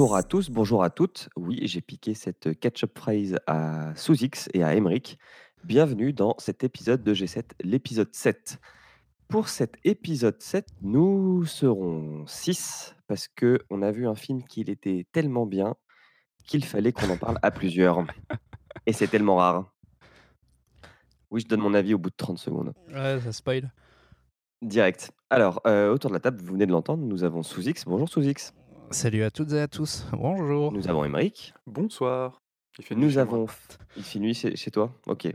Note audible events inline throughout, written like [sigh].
Bonjour à tous, bonjour à toutes. Oui, j'ai piqué cette catch-up phrase à Sous-X et à Emeric. Bienvenue dans cet épisode de G7, l'épisode 7. Pour cet épisode 7, nous serons 6 parce que on a vu un film qui était tellement bien qu'il fallait qu'on en parle à plusieurs. [laughs] Et c'est tellement rare. Oui, je donne mon avis au bout de 30 secondes. Ouais, ça spoil. Direct. Alors, euh, autour de la table, vous venez de l'entendre, nous avons Sous-X. Bonjour Sous-X. Salut à toutes et à tous. Bonjour. Nous avons Emeric. Bonsoir. Il fait nuit Nous chez moi. avons. Il fait nuit chez, chez toi Ok.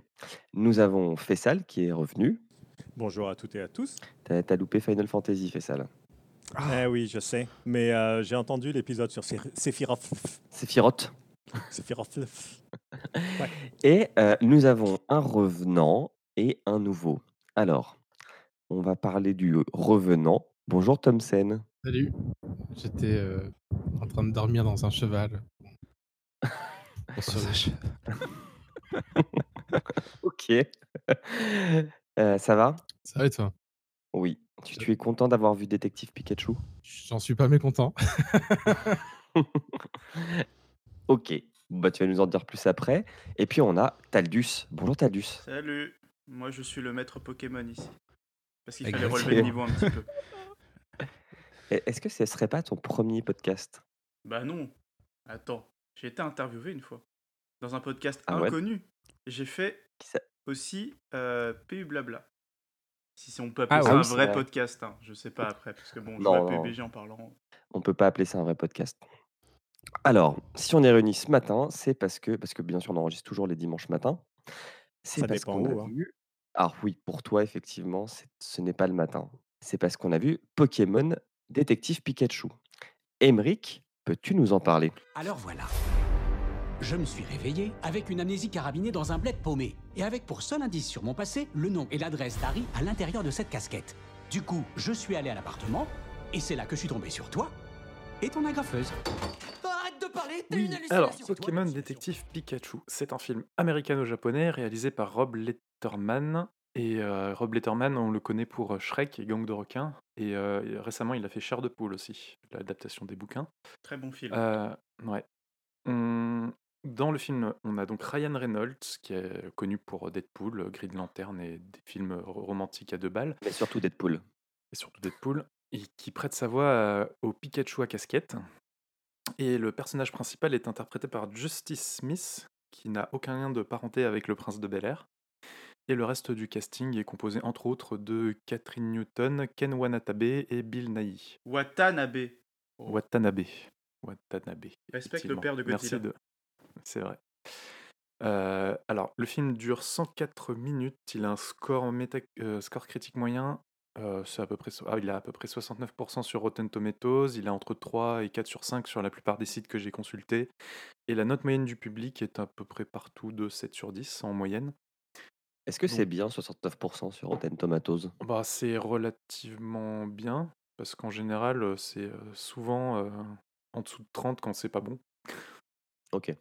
Nous avons Fessal qui est revenu. Bonjour à toutes et à tous. T'as t'as loupé Final Fantasy, Fessal. Eh oui, je sais, mais euh, j'ai entendu l'épisode sur Sephiroth. Sephiroth. Sephiroth. [laughs] Et euh, nous avons un revenant et un nouveau. Alors, on va parler du revenant. Bonjour Thompson. Salut. J'étais euh, en train de dormir dans un cheval. Pour se- [laughs] Ok. Euh, ça va? Ça va et toi? Oui. Tu, tu es content d'avoir vu Détective Pikachu? J'en suis pas mécontent. [laughs] Ok. Bah, tu vas nous en dire plus après. Et puis on a Taldus. Bonjour Taldus. Salut, moi je suis le maître Pokémon ici. Parce qu'il fallait la relever le niveau un petit peu. [laughs] Est-ce que ce serait pas ton premier podcast? Bah non, attends, j'ai été interviewé une fois. Dans un podcast Ah ouais? inconnu. J'ai fait ça- aussi euh, PU Blabla. Si on peut appeler Ah ça oui, un vrai vrai. podcast, hein, je sais pas après, parce que bon, je vois non. PUBG en parlant. On peut pas appeler ça un vrai podcast. Alors, si on est réunis ce matin, c'est parce que, parce que bien sûr, on enregistre toujours les dimanches matins. C'est Ça parce dépend qu'on a où, hein. vu. Alors oui, pour toi, effectivement, ce n'est pas le matin. C'est parce qu'on a vu Pokémon Détective Pikachu. Emric, peux-tu nous en parler? Alors voilà. Je me suis réveillé avec une amnésie carabinée dans un bled paumé. Et avec pour seul indice sur mon passé, le nom et l'adresse d'Harry à l'intérieur de cette casquette. Du coup, je suis allé à l'appartement, et c'est là que je suis tombé sur toi et ton agrafeuse. Arrête de parler, t'as Oui, une alors Pokémon. Détective Pikachu, c'est un film américano-japonais réalisé par Rob Letterman. Et euh, Rob Letterman, on le connaît pour euh, Shrek et Gang de requins. Et euh, récemment, il a fait Chair de poule aussi, l'adaptation des bouquins. Très bon film. Euh, ouais. On- Dans le film, on a donc Ryan Reynolds, qui est connu pour Deadpool, Green Lantern et des films ro- romantiques à deux balles, Mais surtout Deadpool. et surtout Deadpool, et qui prête sa voix au Pikachu à casquette. Et le personnage principal est interprété par Justice Smith, qui n'a aucun lien de parenté avec le prince de Bel Air. Et le reste du casting est composé entre autres de Catherine Newton, Ken Wanatabe et Bill Nighy. Watanabe. Oh, Watanabe. Watanabe. Respecte le père de Godzilla. Merci de. C'est vrai. Euh, alors, le film dure 104 minutes. Il a un score, méta- euh, score critique moyen. euh, c'est à peu près, ah, il a à peu près 69% sur Rotten Tomatoes. Il a entre 3 et 4 sur 5 sur la plupart des sites que j'ai consultés. Et la note moyenne du public est à peu près partout de 7 sur 10 en moyenne. Est-ce que c'est bien 69% sur Rotten Tomatoes? Bah, c'est relativement bien, parce qu'en général, euh, c'est euh, souvent euh, en dessous de 30 quand c'est pas bon. Ok.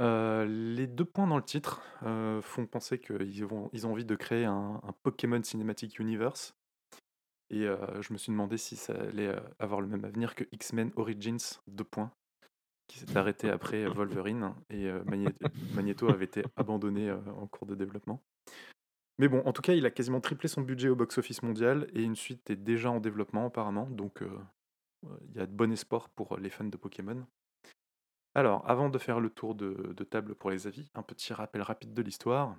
Euh, les deux points dans le titre euh, font penser qu'ils vont, ils ont envie de créer un, un Pokémon Cinematic Universe. Et euh, je me suis demandé si ça allait euh, avoir le même avenir que X-Men Origins 2 points, qui s'est arrêté après [laughs] Wolverine. Et euh, Magné- Magneto avait été abandonné euh, en cours de développement. Mais bon, en tout cas, il a quasiment triplé son budget au box-office mondial et une suite est déjà en développement apparemment. Donc euh, euh, il y a de bon espoir pour les fans de Pokémon. Alors, avant de faire le tour de, de table pour les avis, un petit rappel rapide de l'histoire.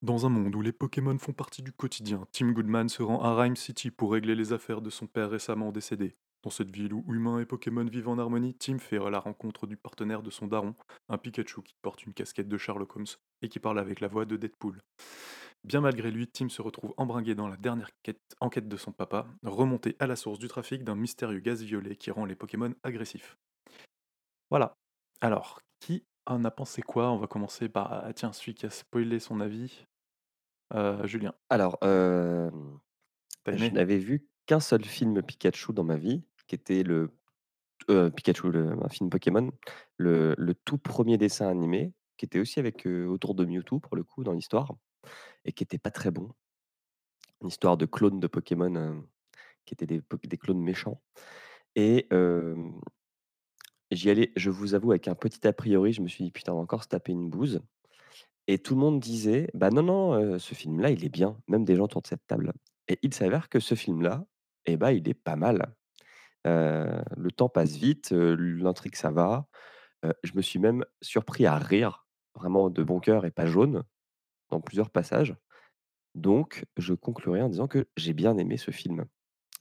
Dans un monde où les Pokémon font partie du quotidien, Tim Goodman se rend à Rhyme City pour régler les affaires de son père récemment décédé. Dans cette ville où humains et Pokémon vivent en harmonie, Tim fait la rencontre du partenaire de son daron, un Pikachu qui porte une casquette de Sherlock Holmes et qui parle avec la voix de Deadpool. Bien malgré lui, Tim se retrouve embringué dans la dernière quête, enquête de son papa, remonté à la source du trafic d'un mystérieux gaz violet qui rend les Pokémon agressifs. Voilà. Alors, qui en a pensé quoi? On va commencer par, ah, tiens, celui qui a spoilé son avis. Euh, Julien, Alors, euh, je n'avais vu qu'un seul film Pikachu dans ma vie, qui était le euh, Pikachu, le- un film Pokémon, le, le tout premier dessin animé, qui était aussi avec autour de Mewtwo pour le coup dans l'histoire, et qui était pas très bon. Une histoire de clones de Pokémon qui étaient des, des clones méchants. Et j'y allais, je vous avoue, avec un petit a priori. Je me suis dit: «Putain, on va encore se taper une bouse» et tout le monde disait: «Bah non, non, ce film-là, il est bien», même des gens autour de cette table et il s'avère que ce film-là, et bah, il est pas mal. Le temps passe vite, l'intrigue ça va. Je me suis même surpris à rire, vraiment de bon cœur et pas jaune, dans plusieurs passages. Donc je conclurai en disant que j'ai bien aimé ce film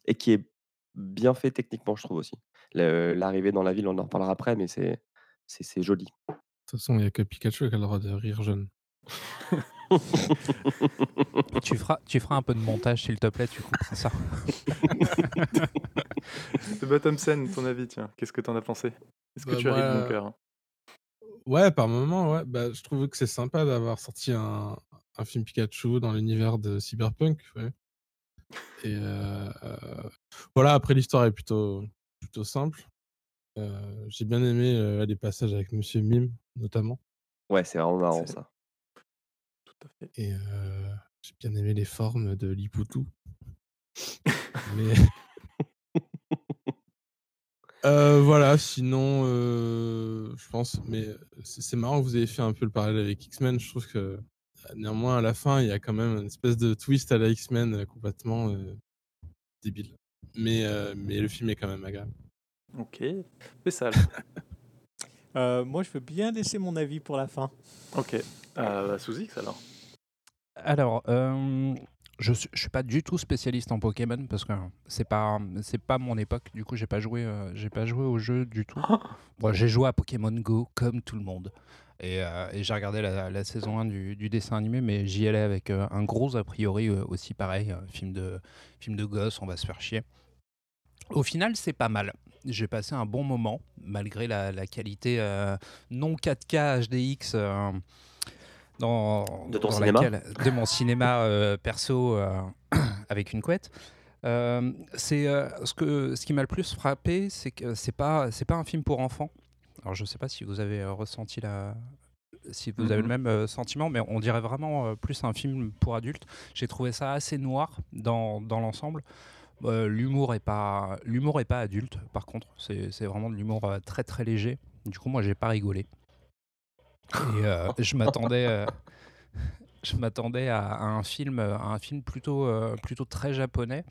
et qui est bien fait techniquement, je trouve aussi. L'arrivée dans la ville, on en reparlera après, mais c'est joli. De toute façon, il y a que Pikachu qui a le droit de rire jaune. [laughs] Tu feras, tu feras un peu de montage, s'il te plaît, tu couperas ça. [laughs] [laughs] The Bottom Sen, ton avis, tiens, qu'est-ce que t'en as pensé? Est-ce que Bah, tu as ri de moi, bon cœur Ouais, par moment, ouais. Bah, je trouve que c'est sympa d'avoir sorti un, un film Pikachu dans l'univers de Cyberpunk. Ouais. Et euh, euh, voilà, après l'histoire est plutôt, plutôt simple. Euh, J'ai bien aimé euh, les passages avec Monsieur Mime, notamment. Ouais, c'est vraiment marrant ça. Tout à fait. Et euh, j'ai bien aimé les formes de Liputu. [laughs] Mais Euh, voilà, sinon, euh, je pense, mais c'est c'est marrant que vous ayez fait un peu le parallèle avec X-Men. Je trouve que euh, néanmoins, à la fin, il y a quand même une espèce de twist à la X-Men euh, complètement euh, débile. Mais, euh, mais le film est quand même agréable. Ok, c'est ça. [laughs] Euh, moi, je veux bien laisser mon avis pour la fin. ok, euh, sous X alors. Alors, euh, je je suis pas du tout spécialiste en Pokémon parce que c'est pas c'est pas mon époque. Du coup, j'ai pas joué euh, j'ai pas joué au jeu du tout. Bon, j'ai joué à Pokémon Go comme tout le monde et, euh, et j'ai regardé la, la saison 1 du, du dessin animé, mais j'y allais avec euh, un gros a priori aussi pareil, film de film de gosse, on va se faire chier. Au final, c'est pas mal. J'ai passé un bon moment malgré la, la qualité non 4K HDX. Dans, De ton dans cinéma laquelle- de mon cinéma euh, perso euh, [clears throat] avec une couette. Euh, c'est ce que ce qui m'a le plus frappé, c'est que c'est pas c'est pas un film pour enfants. Alors je sais pas si vous avez ressenti la si vous avez le même sentiment, mais on dirait vraiment plus un film pour adultes. J'ai trouvé ça assez noir dans, dans l'ensemble. L'humour est pas l'humour est pas adulte. Par contre, c'est vraiment de l'humour très très léger. Du coup, moi, j'ai pas rigolé. Et euh, [laughs] je m'attendais, euh, je m'attendais à, à un film, à un film plutôt, euh, plutôt très japonais.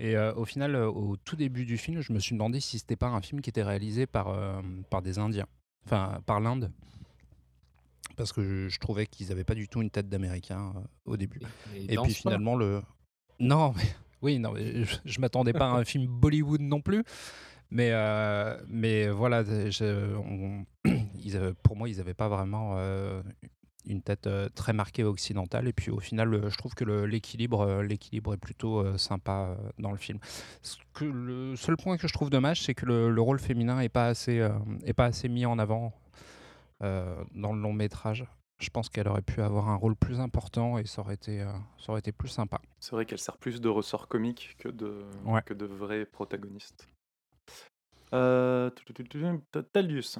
Et au final, au tout début du film, je me suis demandé si c'était pas un film qui était réalisé par, par des Indiens, enfin par l'Inde, parce que je, je trouvais qu'ils avaient pas du tout une tête d'Américain au début. Et puis finalement, le. Non, mais [laughs] oui, non, mais je, je m'attendais pas à un film Bollywood non plus. Mais, euh, mais voilà, je- on- [clears throat] ils avaient- pour moi, ils n'avaient pas vraiment euh, une tête euh, très marquée occidentale. Et puis au final, euh, je trouve que l'équilibre euh, l'équilibre est plutôt euh, sympa euh, dans le film. Ce que, le seul point que je trouve dommage, c'est que le, le rôle féminin n'est pas, assez, euh, est pas assez mis en avant euh, dans le long métrage. Je pense qu'elle aurait pu avoir un rôle plus important et ça aurait été, euh, ça aurait été plus sympa. C'est vrai qu'elle sert plus de ressort comique que de, Ouais. que de vrais protagonistes. Euh, Talius,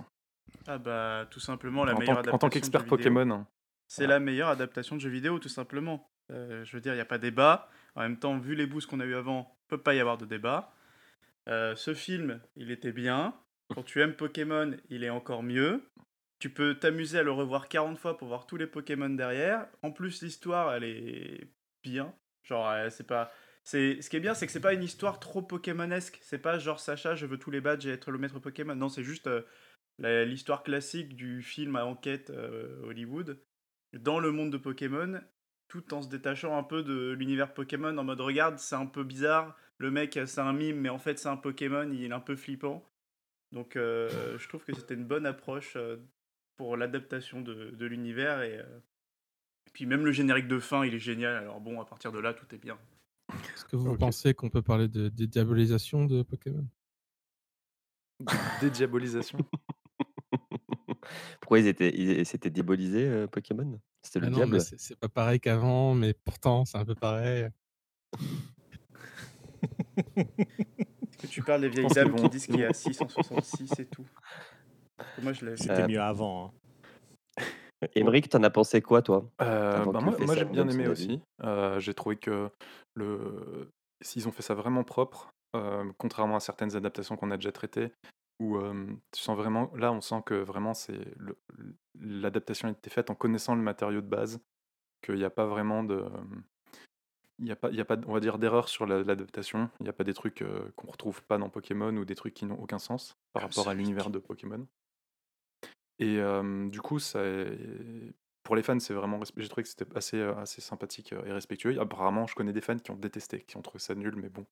Ah bah tout simplement la en meilleure tant, adaptation en tant qu'expert. Pokémon. C'est la meilleure adaptation de jeux vidéo tout simplement. Euh, je veux dire, il n'y a pas débat. En même temps, vu les boosts qu'on a eu avant, peut pas y avoir de débat. Euh, ce film, il était bien. Quand tu aimes Pokémon, il est encore mieux. Tu peux t'amuser à le revoir 40 fois pour voir tous les Pokémon derrière. En plus, l'histoire, elle est bien. Genre, euh, c'est pas. C'est... Ce qui est bien, c'est que c'est pas une histoire trop Pokémonesque. C'est pas genre Sacha, je veux tous les badges et être le maître Pokémon. Non, c'est juste euh, l'histoire classique du film à enquête euh, Hollywood dans le monde de Pokémon, tout en se détachant un peu de l'univers Pokémon en mode regarde, c'est un peu bizarre, le mec c'est un mime, mais en fait c'est un Pokémon, il est un peu flippant. Donc euh, je trouve que c'était une bonne approche pour l'adaptation de, l'univers et puis même le générique de fin il est génial. Alors bon, à partir de là tout est bien. Est-ce que vous pensez qu'on peut parler de dédiabolisation de Pokémon? Dédiabolisation. [laughs] Pourquoi ils étaient ils s'étaient diabolisés, heu, Pokémon? C'était le Ah non, diable? mais c'est c'est pas pareil qu'avant, mais pourtant, c'est un peu pareil. Est-ce que tu parles des vieilles qui vont- disent qu'il y a 666 et tout? Moi je l'ai C'était Euh, mieux avant. hein. Émeric, t'en as pensé quoi toi? Euh, bah moi, moi, j'ai bien aimé aussi. Euh, j'ai trouvé que le... s'ils ont fait ça vraiment propre, euh, contrairement à certaines adaptations qu'on a déjà traitées, où tu sens vraiment, là, on sent que vraiment c'est le- l'adaptation a été faite en connaissant le matériau de base, qu'il n'y a pas vraiment de, il y a pas, y a pas, on va dire, d'erreur sur la- l'adaptation. Il n'y a pas des trucs euh, qu'on retrouve pas dans Pokémon ou des trucs qui n'ont aucun sens par Comme rapport à l'univers de Pokémon. Et euh, du coup, ça, est- pour les fans, c'est vraiment, j'ai trouvé que c'était assez, assez sympathique et respectueux. Apparemment, je connais des fans qui ont détesté, qui ont trouvé ça nul, mais bon.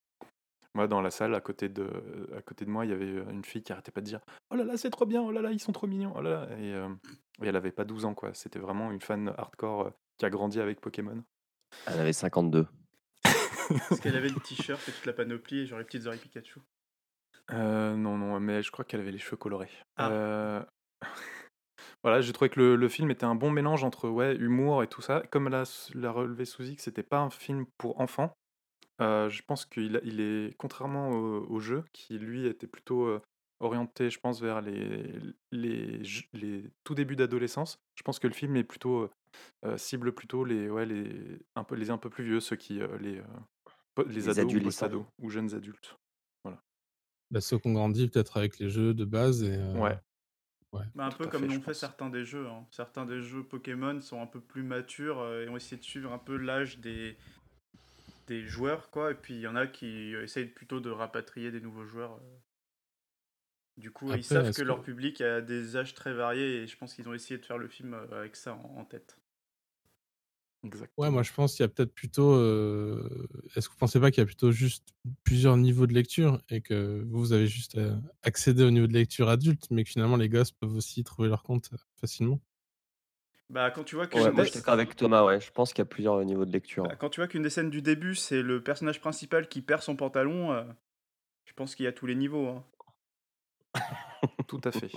Moi, dans la salle, à côté de, à côté de moi, il y avait une fille qui arrêtait pas de dire Oh là là, c'est trop bien, oh là là, ils sont trop mignons, oh là là. Et, euh, et elle avait pas 12 ans, quoi. C'était vraiment une fan hardcore qui a grandi avec Pokémon. Elle avait 52. Parce qu'elle avait le t-shirt et toute la panoplie et genre les petites oreilles Pikachu? Euh, non, non, mais je crois qu'elle avait les cheveux colorés. Ah. Euh, voilà, j'ai trouvé que le, le film était un bon mélange entre ouais, humour et tout ça. Comme l'a l'a relevé Suzy, que c'était pas un film pour enfants. euh, je pense qu'il il est, contrairement au, au jeu, qui lui était plutôt euh, orienté, je pense, vers les, les, les tout débuts d'adolescence, je pense que le film est plutôt euh, euh, cible plutôt les, ouais, les, un peu, les un peu plus vieux, ceux qui, euh, les, euh, les, Les ados ou jeunes adultes. Bah, ceux qu'on grandit peut-être avec les jeux de base. Et, euh, Ouais. Bah, un peu comme l'ont fait certains des jeux. hein. Certains des jeux Pokémon sont un peu plus matures euh, et ont essayé de suivre un peu l'âge des, des joueurs, quoi. Et puis il y en a qui euh, essayent plutôt de rapatrier des nouveaux joueurs. euh. Du coup, Après, ils savent que leur public a des âges très variés et je pense qu'ils ont essayé de faire le film avec ça en tête. Exact. Ouais, moi je pense qu'il y a peut-être plutôt. euh, Est-ce que vous pensez pas qu'il y a plutôt juste plusieurs niveaux de lecture et que vous, vous avez juste à accéder au niveau de lecture adulte, mais que finalement les gosses peuvent aussi trouver leur compte euh, facilement? Bah, quand tu vois que Ouais, moi, je suis avec Thomas, ouais. Je pense qu'il y a plusieurs niveaux de lecture. bah, quand tu vois qu'une des scènes du début, c'est le personnage principal qui perd son pantalon, euh, je pense qu'il y a tous les niveaux. hein. Tout à fait.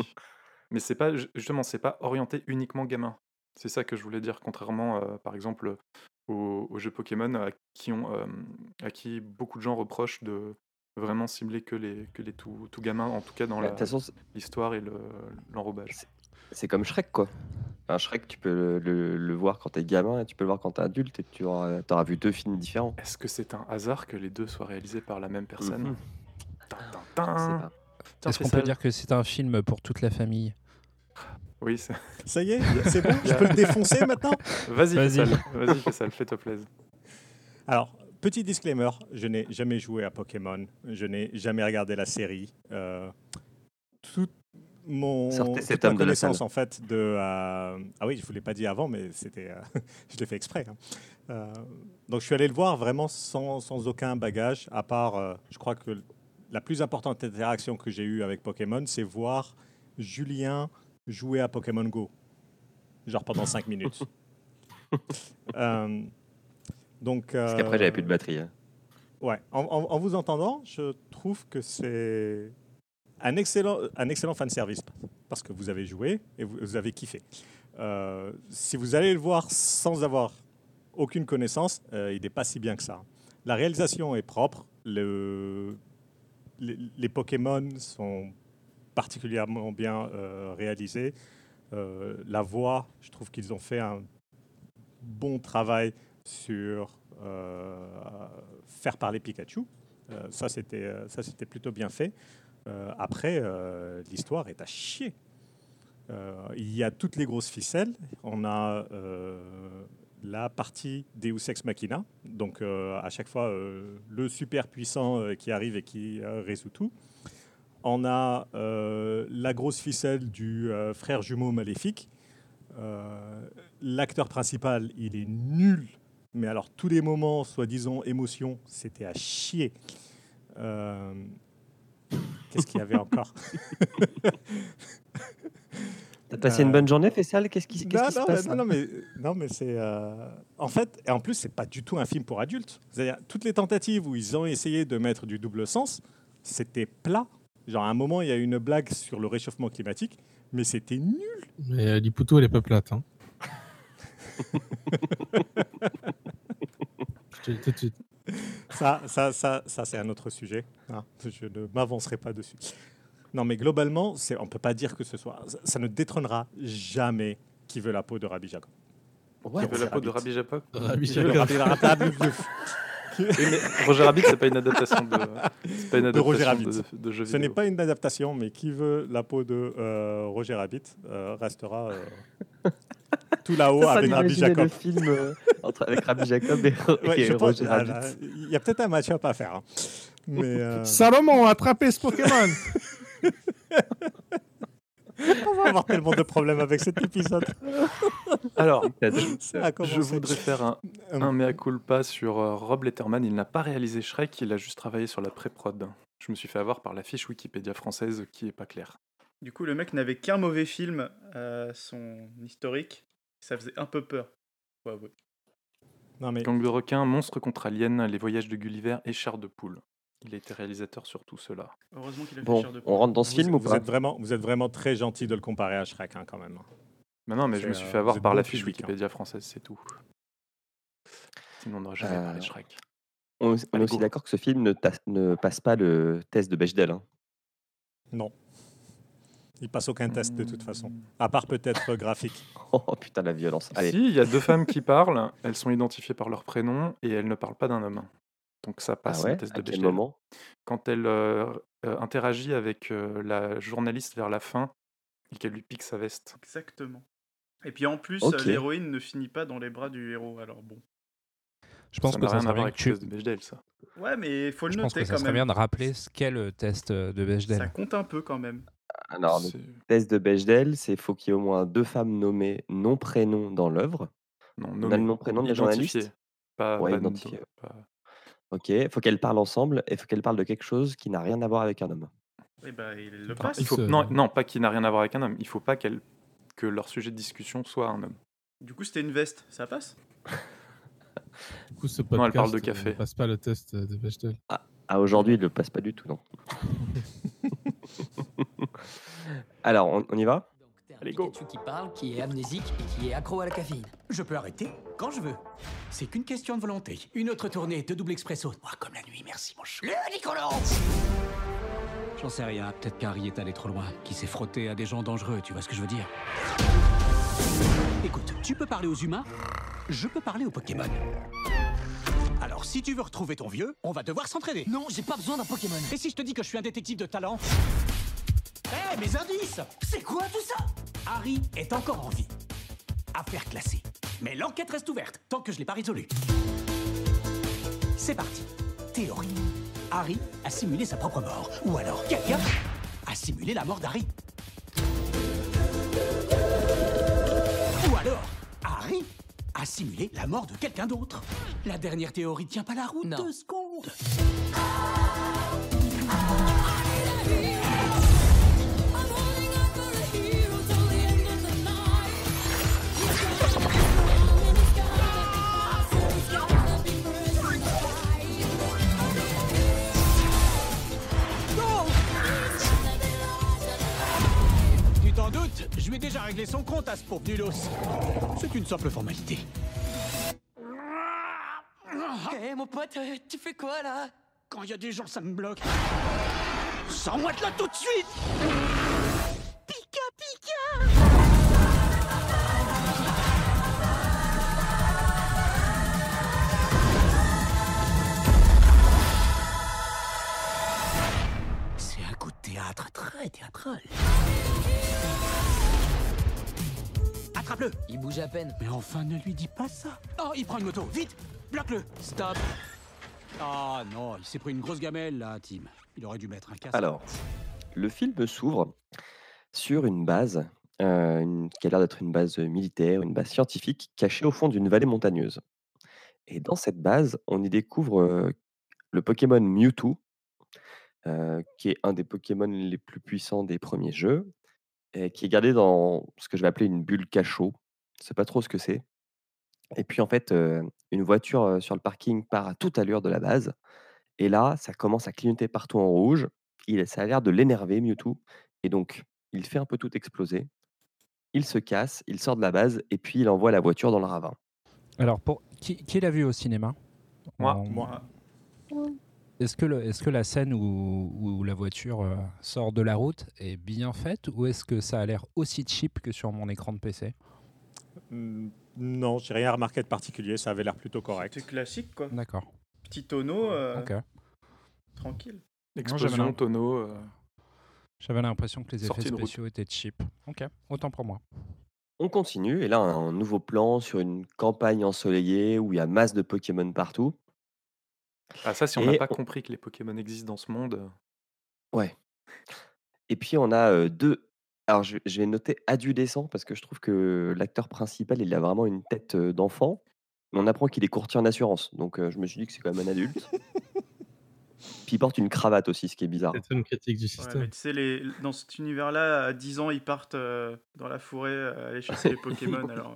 Mais c'est pas ju- justement, c'est pas orienté uniquement gamin. C'est ça que je voulais dire, contrairement, euh, par exemple, aux, aux jeux Pokémon, à qui, ont, euh, à qui beaucoup de gens reprochent de vraiment cibler que les, que les tout, tout gamins, en tout cas dans Bah, l'histoire et le- l'enrobage. c'est comme Shrek, quoi. Un Shrek, tu peux le, le- le voir quand t'es gamin et tu peux le voir quand t'es adulte et tu auras, auras vu deux films différents. Est-ce que c'est un hasard que les deux soient réalisés par la même personne? Tiens, Est-ce qu'on peut dire que c'est un film pour toute la famille? Oui, c'est- Ça y est, c'est bon, je [laughs] peux le défoncer maintenant vas-y, Vas-y. Faisal. Faisal, fais-toi plaisir. Alors, petit disclaimer, je n'ai jamais joué à Pokémon, je n'ai jamais regardé la série. Euh, tout mon Sortez toute cet ma homme de la connaissance en fait de euh, ah oui, je vous l'ai pas dit avant, mais c'était euh, [laughs] je l'ai fait exprès. hein. Euh, donc je suis allé le voir vraiment sans, sans aucun bagage, à part, euh, je crois que la plus importante interaction que j'ai eue avec Pokémon, c'est voir Julien jouer à Pokémon Go, genre pendant 5 minutes. [laughs] Euh, donc, Parce qu'après, j'avais plus de euh, batterie. hein. Ouais, en, en- en vous entendant, je trouve que c'est un excellent, un excellent fan service parce que vous avez joué et vous, vous avez kiffé. Euh, si vous allez le voir sans avoir aucune connaissance, euh, il n'est pas si bien que ça. La réalisation est propre, le- les, les Pokémon sont particulièrement bien euh, réalisés. Euh, la voix, je trouve qu'ils ont fait un bon travail sur euh, faire parler Pikachu. Ça, c'était plutôt bien fait. Après, l'histoire est à chier. Il y a toutes les grosses ficelles. On a la partie Deus Ex Machina, donc à chaque fois le super puissant qui arrive et qui résout tout. On a euh, la grosse ficelle du euh, frère jumeau maléfique. Euh, L'acteur principal, il est nul, mais alors tous les moments, soi-disant émotion, c'était à chier. Qu'est-ce qu'il y avait encore T'as passé une bonne journée, Fessal Qu'est-ce qui, qu'est-ce non, qui se passe non, mais, non, mais c'est. euh, En fait, et en plus, c'est pas du tout un film pour adultes. C'est-à-dire, toutes les tentatives où ils ont essayé de mettre du double sens, c'était plat. Genre, à un moment, il y a une blague sur le réchauffement climatique, mais c'était nul. Mais euh, Liputo, elle est pas plate. Hein. [laughs] Je te le dis tout de suite. Ça, ça, ça, ça c'est un autre sujet. hein. Je ne m'avancerai pas dessus. Non, mais globalement, c'est- on ne peut pas dire que ce soit. Ça, ça ne détrônera jamais qui veut la peau de Rabbi Jacob. Ouais, Qui veut la peau de. Rabbi Japok Rabbi Jacob. [laughs] Mais Roger Rabbit, c'est pas une adaptation de, pas une De Roger adaptation Rabbit. de, de jeu Ce n'est pas une adaptation, mais qui veut la peau de euh, Roger Rabbit euh, restera euh, [laughs] tout là-haut avec Rabbi Jacob. le film euh, entre, avec Rabbi Jacob et, [laughs] Ouais, et je pense- Roger ah, Rabbit. là, Il y a peut-être un match-up à faire. hein. Mais euh, Salomon, attrapez ce Pokémon [laughs] on va avoir tellement de problèmes avec cet épisode. [laughs] Alors, je voudrais faire un, Euh, un mea culpa sur euh, Rob Letterman. Il n'a pas réalisé Shrek, il a juste travaillé sur la pré-prod. Je me suis fait avoir par la fiche Wikipédia française qui est pas claire. Du coup, le mec n'avait qu'un mauvais film à son historique. Ça faisait un peu peur. Ouais, ouais. Non, mais Gang de requins, Monstre contre Alien, Les voyages de Gulliver et Chair de poule. Il a été réalisateur sur tout cela. Heureusement qu'il a Bon, de on rentre dans ce vous, film ou vous pas êtes vraiment, vous êtes vraiment très gentil de le comparer à Shrek hein, quand même. Mais non, mais je me suis euh, fait vous avoir par la fiche hein. Wikipédia française, c'est tout. Sinon, on n'aurait jamais Euh, parlé de Shrek. On, on est aussi d'accord que ce film ne, passe pas le test de Bechdel. hein. Non. Il passe aucun test de toute façon. Hmm. À part peut-être graphique. [laughs] Oh putain, la violence. Allez, Si, il y a deux femmes qui parlent, elles sont identifiées par leur prénom et elles ne parlent pas d'un homme. Donc ça ah passe ouais? le test de Bechdel. moment? Quand elle euh, euh, interagit avec euh, la journaliste vers la fin et qu'elle lui pique sa veste. Exactement. Et puis en plus, l'héroïne ne finit pas dans les bras du héros. Alors bon. Je pense ça que n'a ça rien à serait voir bien avec que le tu... test de Bechdel, ça. Ouais, mais il faut le Je pense noter que ça quand serait même. bien de rappeler ce qu'est le test de Ça Bechdel. compte un peu quand même. Alors, le C'est- test de Bechdel, c'est faut qu'il y ait au moins deux femmes nommées nom-prénom dans l'œuvre. Non, On a nommé. le nom, prénom de la journaliste? Pas, Ouais, pas- identifié. pas- Ok, faut qu'elles parlent ensemble et faut qu'elles parlent de quelque chose qui n'a rien à voir avec un homme. Et ben, il le passe. il faut, Ce- non, non, pas qu'il n'a rien à voir avec un homme. Il faut pas qu'elle, que leur sujet de discussion soit un homme. Du coup, c'était une veste. Ça passe? Du coup, ce Non, elle parle de podcast, café. euh, passe pas le test euh, de Bechdel. Ah, aujourd'hui, il ne le passe pas du tout, non. [laughs] Alors, on, on y va? Allez, go. Pikachu qui parle, qui est amnésique et qui est accro à la caféine. Je peux arrêter quand je veux. C'est qu'une question de volonté. Une autre tournée de double expresso. Moi, comme la nuit, merci mon chou. Le Nicolas J'en sais rien, peut-être qu'Harry est allé trop loin, qu'il s'est frotté à des gens dangereux, tu vois ce que je veux dire? Écoute, tu peux parler aux humains, je peux parler aux Pokémon. Alors, si tu veux retrouver ton vieux, on va devoir s'entraider. Non, j'ai pas besoin d'un Pokémon. Et si je te dis que je suis un détective de talent? Hé, mes indices C'est quoi tout ça? Harry est encore en vie. Affaire classée. Mais l'enquête reste ouverte, tant que je l'ai pas résolue. C'est parti. Théorie. Harry a simulé sa propre mort. Ou alors, quelqu'un a simulé la mort d'Harry. Ou alors, Harry a simulé la mort de quelqu'un d'autre. La dernière théorie tient pas la route. Non. Deux secondes. Je lui ai déjà réglé son compte à ce pauvre nulos. C'est une simple formalité. Hé mon pote, euh, tu fais quoi là? Quand il y a des gens, ça me bloque. Sors-moi de là tout de suite Pika pika C'est un coup de théâtre très théâtral. Attrape-le Il bouge à peine. Mais enfin, ne lui dis pas ça Oh, il prend une moto, vite Bloque-le Stop Ah non, il s'est pris une grosse gamelle là, Tim. Il aurait dû mettre un casque. Alors, le film s'ouvre sur une base euh, une- qui a l'air d'être une base militaire, une base scientifique cachée au fond d'une vallée montagneuse. Et dans cette base, on y découvre euh, le Pokémon Mewtwo, euh, qui est un des Pokémon les plus puissants des premiers jeux, et qui est gardé dans ce que je vais appeler une bulle cachot. Je sais pas trop ce que c'est. Et puis en fait, euh, une voiture sur le parking part à toute allure de la base. Et là, ça commence à clignoter partout en rouge. Il, ça a l'air de l'énerver, Mewtwo. Et donc, il fait un peu tout exploser. Il se casse, il sort de la base, et puis il envoie la voiture dans le ravin. Alors, pour qui, qui l'a vu au cinéma? Moi. Moi. Est-ce que, le- est-ce que la scène où, où la voiture euh, sort de la route est bien faite ou est-ce que ça a l'air aussi cheap que sur mon écran de PC Hmm, Non, j'ai rien remarqué de particulier. Ça avait l'air plutôt correct. C'est classique quoi. D'accord. Petit tonneau, euh, Ok. tranquille. Explosion, tonneau. euh, J'avais l'impression que les effets spéciaux étaient cheap. Ok, autant pour moi. On continue, et là, on a un nouveau plan sur une campagne ensoleillée où il y a masse de Pokémon partout. Ah, ça, si on n'a Et pas on- compris que les Pokémon existent dans ce monde. euh, Ouais. Et puis, on a euh, deux. Alors, je, je vais noter adolescent parce que je trouve que l'acteur principal, il a vraiment une tête euh, d'enfant. Mais on apprend qu'il est courtier en assurance. Donc, euh, je me suis dit que c'est quand même un adulte. [laughs] Puis, il porte une cravate aussi, ce qui est bizarre. C'est une critique du Ouais, système. mais tu sais, les... dans cet univers-là, à 10 ans, ils partent euh, dans la forêt euh, aller chasser les [laughs] Pokémon. alors,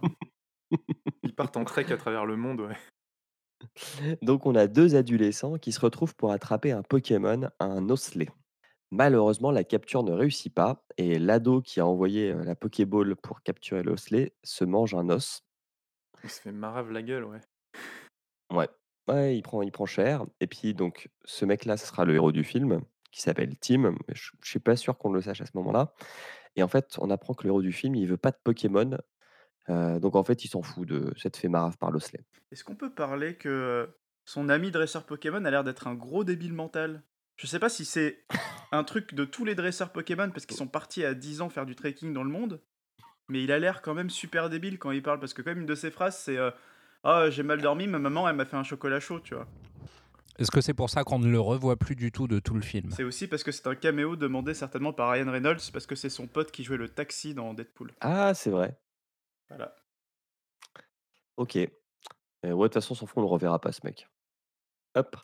Ils partent en trek à travers le monde, ouais. Donc, on a deux adolescents qui se retrouvent pour attraper un Pokémon, un Osley. Malheureusement, la capture ne réussit pas et l'ado qui a envoyé euh, la Pokéball pour capturer l'Osley se mange un os. Il se fait marave la gueule, ouais. Ouais, ouais, il prend, il prend cher. Et puis, donc, ce mec-là, ce sera le héros du film, qui s'appelle Tim. Mais je ne suis pas sûr qu'on le sache à ce moment-là. Et en fait, on apprend que le héros du film, il veut pas de Pokémon. Euh, donc, en fait, il s'en fout de cette fait marave par l'Osley. Est-ce qu'on peut parler que son ami dresseur Pokémon a l'air d'être un gros débile mental? Je sais pas si c'est un truc de tous les dresseurs Pokémon parce qu'ils sont partis à 10 ans faire du trekking dans le monde, mais il a l'air quand même super débile quand il parle parce que quand même une de ses phrases c'est euh, Ah, j'ai mal dormi, ma maman elle m'a fait un chocolat chaud, tu vois. Est-ce que c'est pour ça qu'on ne le revoit plus du tout de tout le film? C'est aussi parce que c'est un caméo demandé certainement par Ryan Reynolds parce que c'est son pote qui jouait le taxi dans Deadpool. Ah, c'est vrai. Ok. Ouais, de toute façon, on s'en fout, on le reverra pas, ce mec. Hop.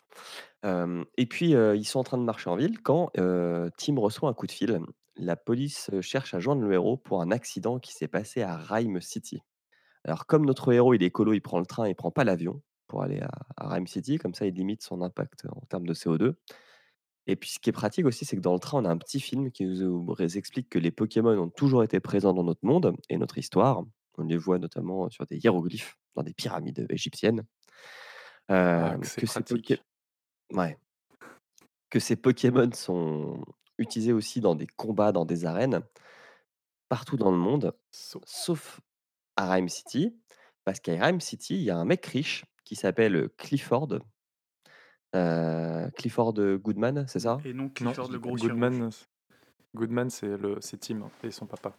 Et puis, ils sont en train de marcher en ville quand Tim reçoit un coup de fil. La police cherche à joindre le héros pour un accident qui s'est passé à Rhyme City. Alors, comme notre héros, il est écolo, il prend le train, il prend pas l'avion pour aller à, à City, comme ça, il limite son impact en termes de CO2. Et puis, ce qui est pratique aussi, c'est que dans le train, on a un petit film qui nous euh, explique que les Pokémon ont toujours été présents dans notre monde et notre histoire. On les voit notamment sur des hiéroglyphes, dans des pyramides égyptiennes. Ah, que ces pratique. Poké- ouais. que ces Pokémon sont utilisés aussi dans des combats, dans des arènes, partout dans le monde, So- sauf à Rhyme City, parce qu'à Rhyme City, il y a un mec riche qui s'appelle Clifford. Euh, Clifford Goodman, c'est ça? Et non Non, Clifford le gros. Goodman, Goodman c'est Tim et son papa.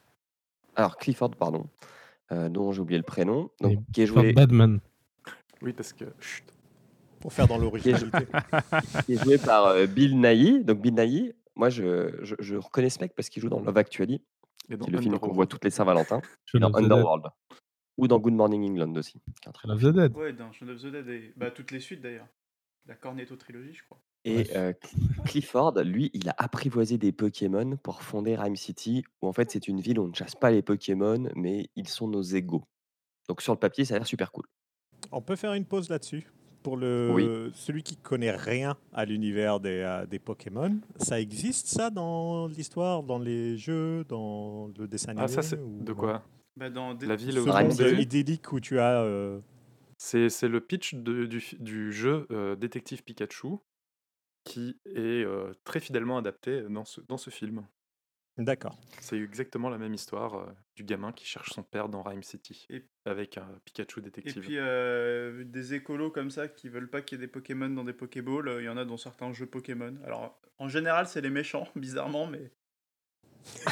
Alors, Clifford, pardon, euh, dont j'ai oublié le prénom, donc, qui est joué, Badman. Oui, parce que. chut, Pour faire dans l'originalité. qui est joué [laughs] par euh, Bill Nighy. Donc, Bill Nighy, moi, je, je, je reconnais ce mec parce qu'il joue dans Love Actually, et dans qui est le film qu'on voit toutes les Saint-Valentin, dans. Underworld, ou dans Good Morning England aussi. qui est un très Love the Dead. Ouais, dans Shaun of the Dead et bah, toutes les suites d'ailleurs. La Cornetto trilogie, je crois. Et euh, Cl- Clifford, lui, il a apprivoisé des Pokémon pour fonder Rhyme City, où en fait c'est une ville où on ne chasse pas les Pokémon, mais ils sont nos égaux. Donc sur le papier, ça a l'air super cool. On peut faire une pause là-dessus. Pour le, Oui. celui qui connaît rien à l'univers des, euh, des Pokémon, ça existe ça dans l'histoire, dans les jeux, dans le dessin animé Ah, ça, c'est. ou- De quoi? Bah, dans La ville Ce au Rhyme monde City. idyllique où tu as euh, C'est c'est le pitch de- du, du jeu euh, Détective Pikachu qui est euh, très fidèlement adapté dans ce, dans ce film. D'accord. C'est exactement la même histoire euh, du gamin qui cherche son père dans Rhyme City Et- avec un Pikachu Et détective. puis euh, des écolos comme ça qui veulent pas qu'il y ait des Pokémon dans des Pokéballs, euh, il y en a dans certains jeux Pokémon. Alors en général c'est les méchants, [laughs] bizarrement, mais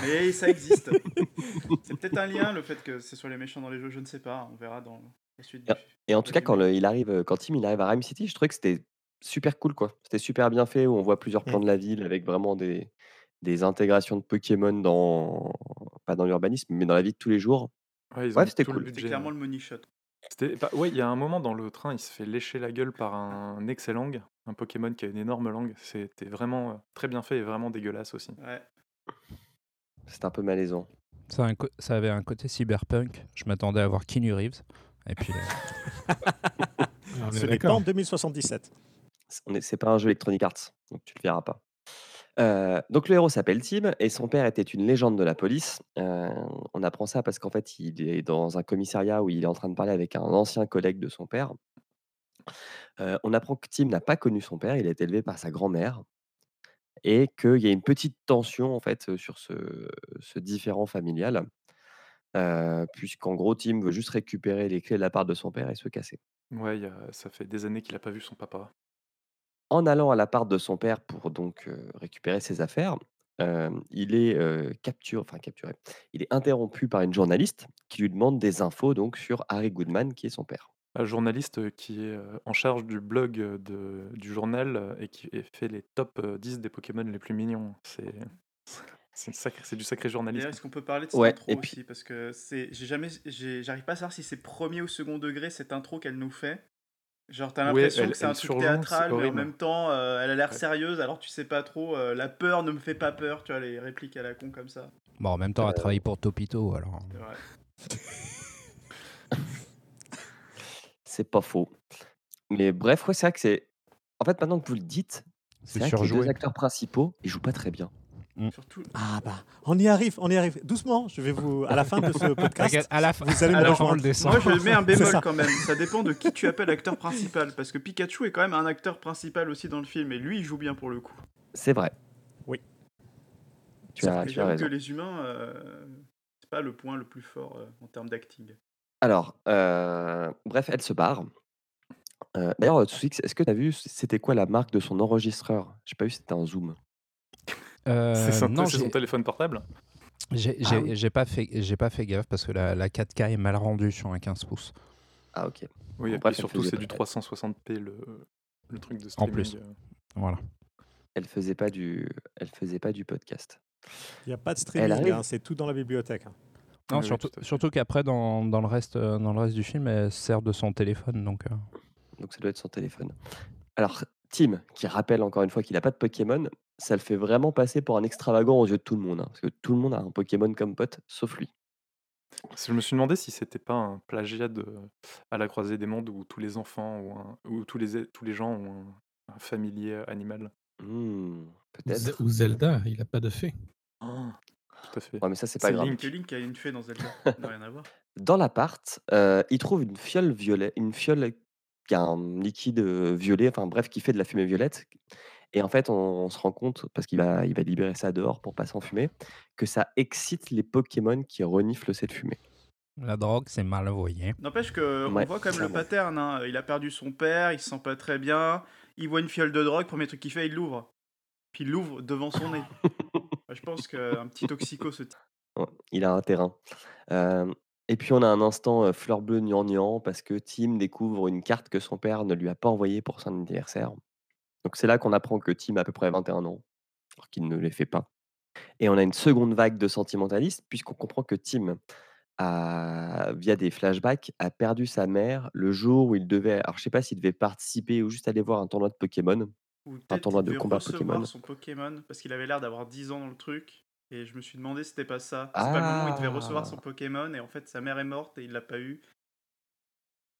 mais ça existe. [laughs] c'est peut-être un lien le fait que ce soit les méchants dans les jeux, je ne sais pas. On verra dans la suite. du- Et en tout cas, quand, le- il arrive, quand Tim il arrive à Rhyme City, je trouvais que c'était super cool. quoi. C'était super bien fait, où on voit plusieurs plans Mm. de la ville avec vraiment des, des intégrations de Pokémon dans, pas dans l'urbanisme, mais dans la vie de tous les jours. Ouais, ils ont Ouais, mis c'était tout cool. budget. clairement ouais. le money shot. C'était- bah, ouais, il y a un moment dans le train, il se fait lécher la gueule par un Excellang, un Pokémon qui a une énorme langue. C'était vraiment euh, très bien fait et vraiment dégueulasse aussi. Ouais. C'était un peu malaisant. ça, a un co- ça avait un côté cyberpunk. Je m'attendais à voir Keanu Reeves. Et puis, euh, [laughs] On Ce est n'est pas d'accord. en 2077. C'est- pas un jeu Electronic Arts, donc tu le verras pas. Donc le héros s'appelle Tim et son père était une légende de la police. On apprend ça parce qu'en fait il est dans un commissariat où il est en train de parler avec un ancien collègue de son père. On apprend que Tim n'a pas connu son père, il a été élevé par sa grand-mère et qu'il y a une petite tension en fait sur ce, ce différent familial, puisqu'en gros Tim veut juste récupérer les clés de la part de son père et se casser. Ouais, ça fait des années qu'il a pas vu son papa. En allant à l'appart de son père pour donc récupérer ses affaires, il est, enfin capturé, il est interrompu par une journaliste qui lui demande des infos donc sur Harry Goodman qui est son père. Un journaliste, qui est, en charge du blog, de du journal, et qui et fait les top, heu, 10 des Pokémon les plus mignons. C'est [laughs] du sacré D'ailleurs, journalisme. est-ce qu'on peut parler de cette Ouais intro et puis aussi? Parce que c'est, j'ai jamais, j'ai- j'arrive pas à savoir si c'est premier ou second degré cette intro qu'elle nous fait. Genre, t'as l'impression elle que c'est un truc théâtral, mais en même temps, euh, elle a l'air Ouais. sérieuse, alors tu sais pas trop. euh, la peur ne me fait pas peur, tu vois, les répliques à la con comme ça. Bon, en même temps, elle Euh, travaille pour Topito, alors. [laughs] C'est pas faux. Mais bref, ouais, c'est vrai que c'est en fait, maintenant que vous le dites, c'est vrai que les 2 surjoué. acteurs principaux, ils jouent pas très bien. Surtout, Ah bah, on y arrive, on y arrive. Doucement, je vais vous... À la fin de ce [laughs] podcast, à la fin, vous allez me fin, on rejoindre. le descend. moi je mets un [laughs] bémol quand même. Ça dépend de qui tu appelles acteur principal. Parce que Pikachu est quand même un acteur principal aussi dans le film, et lui il joue bien pour le coup. C'est vrai. Oui. Tu as tu as raison. que les humains, euh, c'est pas le point le plus fort euh, en termes d'acting. Alors, heu, bref, elle se barre. Heu, d'ailleurs, heu, Sousix, est-ce que tu as vu c'était quoi la marque de son enregistreur? J'ai pas vu, c'était un Zoom. C'est Euh, son c'est son j'ai téléphone portable? j'ai- Ah oui. pas, fait- j'ai pas fait gaffe parce que la, la 4K est mal rendue sur un 15 pouces. Ah OK. Oui et puis surtout c'est du 360p le le truc de En streaming, plus. heu. Voilà. elle faisait pas du elle faisait pas du podcast. Il n'y a pas de streaming, hein, c'est tout dans la bibliothèque. hein. Non, Oui, surtout, surtout qu'après, dans, dans, le reste, euh, dans le reste du film, elle sert de son téléphone. Donc, euh, Donc ça doit être son téléphone. Alors, Tim, qui rappelle encore une fois qu'il a pas de Pokémon, ça le fait vraiment passer pour un extravagant aux yeux de tout le monde, hein, parce que tout le monde a un Pokémon comme pote, sauf lui. Parce que je me suis demandé si c'était pas un plagiat de À la croisée des mondes où tous les enfants ou un tous les tous les gens ont un un familier animal. Mmh, Ou Ze- peut-être. Ou Zelda, il a pas de fée. Tout à fait. Ouais, mais ça, c'est pas C'est grave. Link. Que Link a une fée dans Zelda, ça [laughs] n'a rien à voir. Dans l'appart, heu, il trouve une fiole violet une fiole qui a un liquide, heu, violet, enfin bref, qui fait de la fumée violette et en fait, on on se rend compte, parce qu'il va il va libérer ça dehors pour pas s'enfumer, que ça excite les Pokémon qui reniflent cette fumée. la drogue, c'est mal envoyé. N'empêche que on Ouais, voit quand même le pattern. hein. Il a perdu son père, il se sent pas très bien. Il voit une fiole de drogue, premier truc qu'il fait, il l'ouvre. Puis il l'ouvre devant son nez. [laughs] Je pense qu'un petit toxico ce type. Ouais, il a un terrain. Hem et puis on a un instant, heu, fleur bleue gnangnan parce que Tim découvre une carte que son père ne lui a pas envoyée pour son anniversaire. Donc c'est là qu'on apprend que Tim a à peu près 21 ans, alors qu'il ne les fait pas. Et on a une seconde vague de sentimentalisme puisqu'on comprend que Tim a via des flashbacks, a perdu sa mère le jour où il devait alors je sais pas s'il devait participer ou juste aller voir un tournoi de Pokémon, Ou un tournoi de combat recevoir Pokémon. son Pokémon parce qu'il avait l'air d'avoir 10 ans dans le truc. Et je me suis demandé si c'était pas ça. C'est pas le moment où il devait recevoir son Ah! Pokémon et en fait sa mère est morte et il l'a pas eu.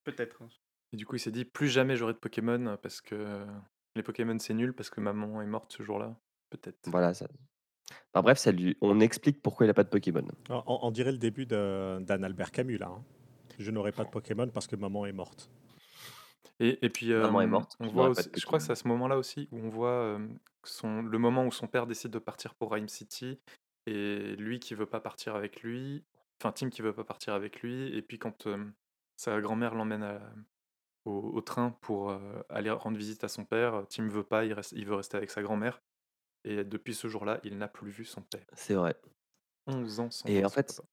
Peut-être. hein. Et du coup, il s'est dit: «Plus jamais j'aurai de Pokémon parce que les Pokémon c'est nul parce que maman est morte ce jour-là». Peut-être. Voilà, ça enfin bref, ça lui on explique pourquoi il a pas de Pokémon. On, on dirait le début de- d'Anne Albert Camus, là. hein. Je n'aurai pas de Pokémon parce que maman est morte. Et et puis, Maman est morte, on je voit aussi je crois que c'est à ce moment-là aussi où on voit, son le moment où son père décide de partir pour Rhyme City et lui qui veut pas partir avec lui, enfin Tim qui veut pas partir avec lui et puis quand, hem, sa grand-mère l'emmène à au au train pour, heu, aller rendre visite à son père, Tim veut pas, il reste il veut rester avec sa grand-mère et depuis ce jour-là, il n'a plus vu son père. C'est vrai. 11 ans sans Et en fait papa.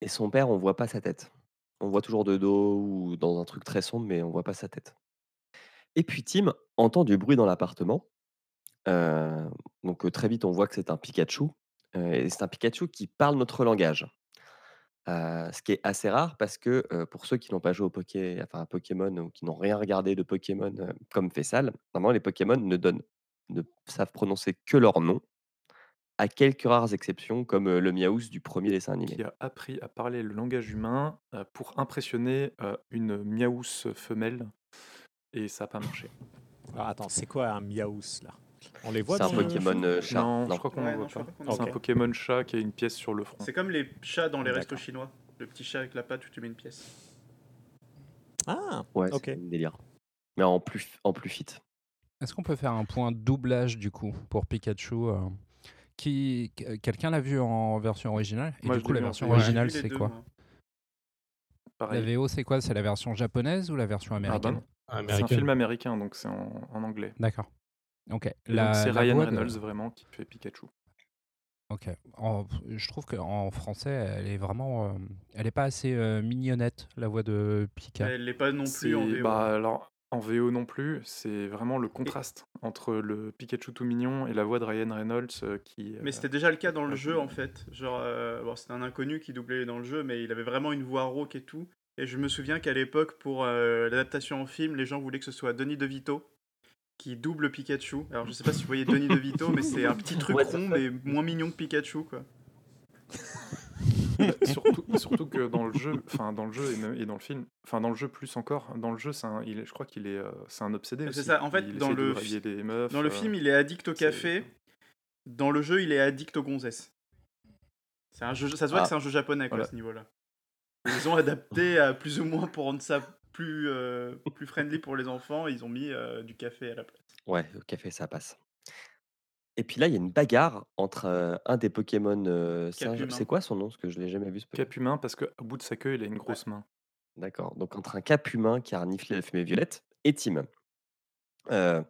et son père, on voit pas sa tête. On voit toujours de dos ou dans un truc très sombre, mais on voit pas sa tête. Et puis Tim entend du bruit dans l'appartement. Heu, donc très vite, on voit que c'est un Pikachu, et c'est un Pikachu qui parle notre langage. Ce qui est assez rare parce que, pour ceux qui n'ont pas joué au Poké enfin à Pokémon ou qui n'ont rien regardé de Pokémon, heu, comme Fessal, normalement les Pokémon ne donnent ne savent prononcer que leur nom, à quelques rares exceptions comme, le Miaouz du premier dessin animé. Qui a appris à parler le langage humain, pour impressionner, une Miaousse femelle et ça a pas marché. Alors attends, c'est quoi un Miaous, là? On les voit C'est un Pokémon, film heu, chat. Non, Non. je crois qu'on Ouais, en non, voit pas. pas C'est un. Pokémon chat qui a une pièce sur le front. C'est comme les chats dans les restos chinois. Le petit chat avec la patte où tu mets une pièce. Ah, Ouais, ok. c'est délire. Mais en plus en plus fit. Est-ce qu'on peut faire un point doublage du coup pour Pikachu euh, qui que- Quelqu'un l'a vu en version originale? Et Moi, du coup, la version originale, c'est quoi? moi. La. VO, c'est quoi? C'est la version japonaise ou la version Ah américaine? Non. C'est un film américain, donc c'est en, en anglais. D'accord. Ok. C'est Ryan voix de- Reynolds vraiment qui fait Pikachu. Ok. En- je trouve qu'en français, elle est vraiment. euh, elle est pas assez euh, mignonnette, la voix de Pika. Elle l'est pas non plus en VO. Bah alors en VO non plus, c'est vraiment le contraste entre le Pikachu tout mignon et la voix de Ryan Reynolds euh, qui. Mais c'était déjà le cas dans le jeu en fait. Genre, euh, bon, c'était un inconnu qui doublait dans le jeu, mais il avait vraiment une voix rauque et tout. Et je me souviens qu'à l'époque, pour euh, l'adaptation en film, les gens voulaient que ce soit Denis DeVito qui double Pikachu. Alors je sais pas si vous voyez Denis [laughs] DeVito, mais c'est un petit truc rond, mais moins mignon que Pikachu quoi. Bah, surtout, surtout que dans le jeu, enfin dans le jeu et, même- et dans le film, enfin dans le jeu plus encore, dans le jeu, c'est un, il est- je crois qu'il est, euh, c'est un obsédé. C'est ça, en fait, il dans de le meufs. Dans euh, film, il est addict au café. Dans le jeu, il est addict aux gonzesses. C'est un jeu, ça se voit Ah. que c'est un jeu japonais quoi, Voilà. à ce niveau-là. Ils ont adapté à plus ou moins pour rendre ça plus, euh, plus friendly pour les enfants. Ils ont mis euh, du café à la place. Ouais, au café, ça passe. Et puis là, il y a une bagarre entre euh, un des Pokémon euh, singes. Capumin. C'est quoi son nom? Parce que je l'ai jamais vu. Ce. Cap humain parce qu'au bout de sa queue, il a une grosse main. D'accord. Donc entre un cap humain qui a reniflé la fumée violette et Tim. Euh,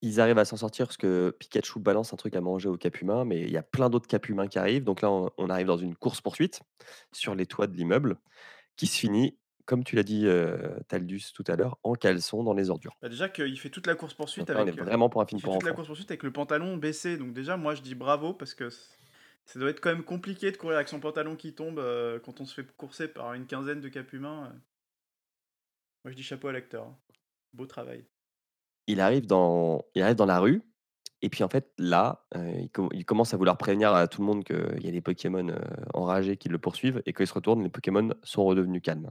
ils arrivent à s'en sortir parce que Pikachu balance un truc à manger au cap humain, mais il y a plein d'autres cap humains qui arrivent. Donc là, on, on arrive dans une course-poursuite sur les toits de l'immeuble qui se finit, comme tu l'as dit, euh, Taldus, tout à l'heure, en caleçon dans les ordures. Bah, déjà qu'il fait toute la course poursuite on avec. est euh, vraiment pour un il film fait toute la course poursuite avec le pantalon baissé. Donc déjà, moi, je dis bravo parce que ça doit être quand même compliqué de courir avec son pantalon qui tombe euh, quand on se fait courser par une quinzaine de cap humains. Moi, je dis chapeau à l'acteur. hein. Beau travail. il arrive dans, il arrive dans la rue. Et puis en fait, là, euh, il, com- il commence à vouloir prévenir à tout le monde qu'il y a des Pokémon euh, enragés qui le poursuivent. Et quand il se retourne, les Pokémon sont redevenus calmes.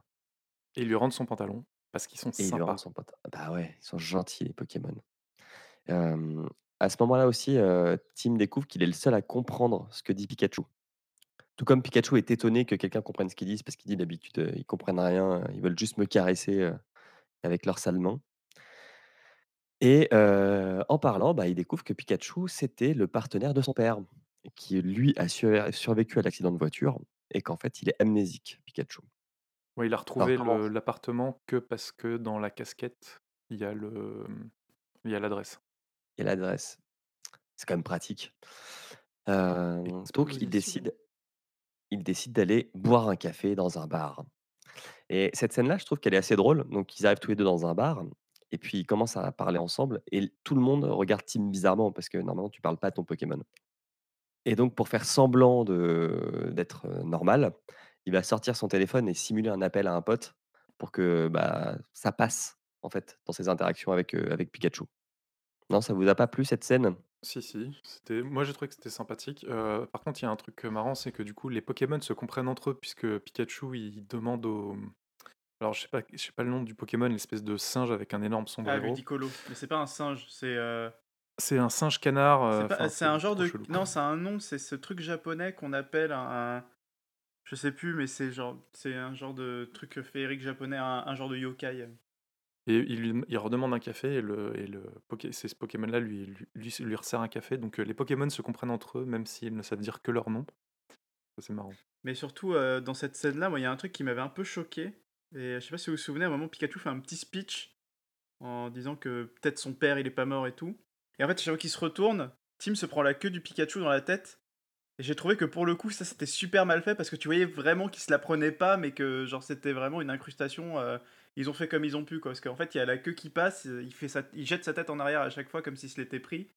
Et il lui rend son pantalon parce qu'ils sont Et il lui sympas. son pote. Bah ouais, ils sont gentils, les Pokémon. Euh, à ce moment-là aussi, euh, Tim découvre qu'il est le seul à comprendre ce que dit Pikachu. Tout comme Pikachu est étonné que quelqu'un comprenne ce qu'ils disent, parce qu'il dit d'habitude, euh, ils comprennent rien, ils veulent juste me caresser euh, avec leurs sales mains. Et euh, en parlant, bah, il découvre que Pikachu, c'était le partenaire de son père, qui lui a sur- survécu à l'accident de voiture, et qu'en fait, il est amnésique, Pikachu. Ouais, il a retrouvé le- l'appartement que parce que dans la casquette, il y a le, il y a l'adresse. et l'adresse. C'est quand même pratique. Euh, donc il décide, il décide d'aller boire un café dans un bar. Et cette scène-là, je trouve qu'elle est assez drôle. Donc ils arrivent tous les deux dans un bar et puis ils commencent à parler ensemble et tout le monde regarde Tim bizarrement parce que normalement tu parles pas à ton Pokémon. Et donc pour faire semblant de d'être euh, normal, il va sortir son téléphone et simuler un appel à un pote pour que bah, ça passe en fait dans ses interactions avec, euh, avec Pikachu. Non, ça vous a pas plu cette scène? Si, si, c'était... moi j'ai trouvé que c'était sympathique. Euh, par contre, il y a un truc marrant, c'est que du coup, les Pokémon se comprennent entre eux, puisque Pikachu, il demande au... Alors, je sais pas, je sais pas le nom du Pokémon, l'espèce de singe avec un énorme Ah, sombrero. Ludicolo. Mais c'est pas un singe, c'est. euh, c'est un singe canard. euh, c'est pas- enfin, c'est un genre de. chelou. Non, c'est un nom, c'est ce truc japonais qu'on appelle un. Je sais plus, mais c'est genre, c'est un genre de truc féerique japonais, un, un genre de yokai. Et il, lui- il redemande un café, et, le, et le ce Pokémon-là lui, lui, lui, lui resserre un café. Donc, euh, les Pokémon se comprennent entre eux, même s'ils ne savent dire que leur nom. C'est marrant. Mais surtout, euh, dans cette scène-là, moi, il y a un truc qui m'avait un peu choqué. Et je sais pas si vous vous souvenez, à un moment, Pikachu fait un petit speech en disant que peut-être son père, il est pas mort et tout. Et en fait, chaque fois qu'il se retourne, Tim se prend la queue du Pikachu dans la tête. Et j'ai trouvé que pour le coup, ça c'était super mal fait parce que tu voyais vraiment qu'il se la prenait pas, mais que genre c'était vraiment une incrustation. euh, ils ont fait comme ils ont pu, quoi. Parce qu'en fait, il y a la queue qui passe, il, fait sa- il jette sa tête en arrière à chaque fois comme s'il se l'était pris.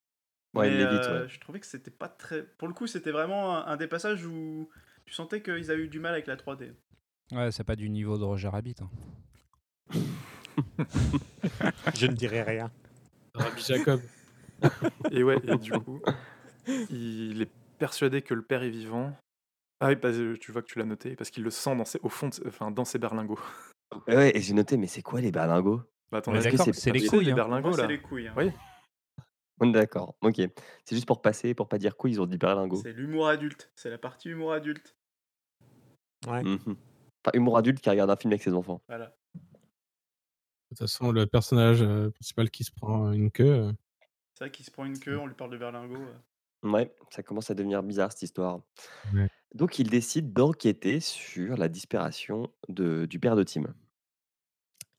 Ouais, il l'évite, euh, ouais. Je trouvais que c'était pas très. Pour le coup, c'était vraiment un, un des passages où tu sentais qu'ils avaient eu du mal avec la 3D. Ouais, c'est pas du niveau de Roger Rabbit. hein. [laughs] Je ne dirai rien. Rabbi Jacob. Et ouais, et du [laughs] coup, il est persuadé que le père est vivant. Ah oui, bah, tu vois que tu l'as noté, parce qu'il le sent dans ses, au fond, de enfin, dans ses berlingots. [laughs] Ouais, et j'ai noté, mais c'est quoi les berlingots? Bah, attends, est-ce que d'accord, c'est- c'est les couilles. des hein. berlingots, c'est les couilles. hein. Oui. On est D'accord, ok. C'est juste pour passer, pour pas dire couilles, ils ont dit berlingots. C'est l'humour adulte. C'est la partie humour adulte. Ouais. Mhm. Enfin, humour adulte qui regarde un film avec ses enfants. Voilà. De toute façon, le personnage euh, principal qui se prend une queue. euh, C'est vrai qu'il se prend une queue, on lui parle de berlingot. euh. Ouais, ça commence à devenir bizarre cette histoire. Ouais. Donc il décide d'enquêter sur la disparition de, du père de Tim.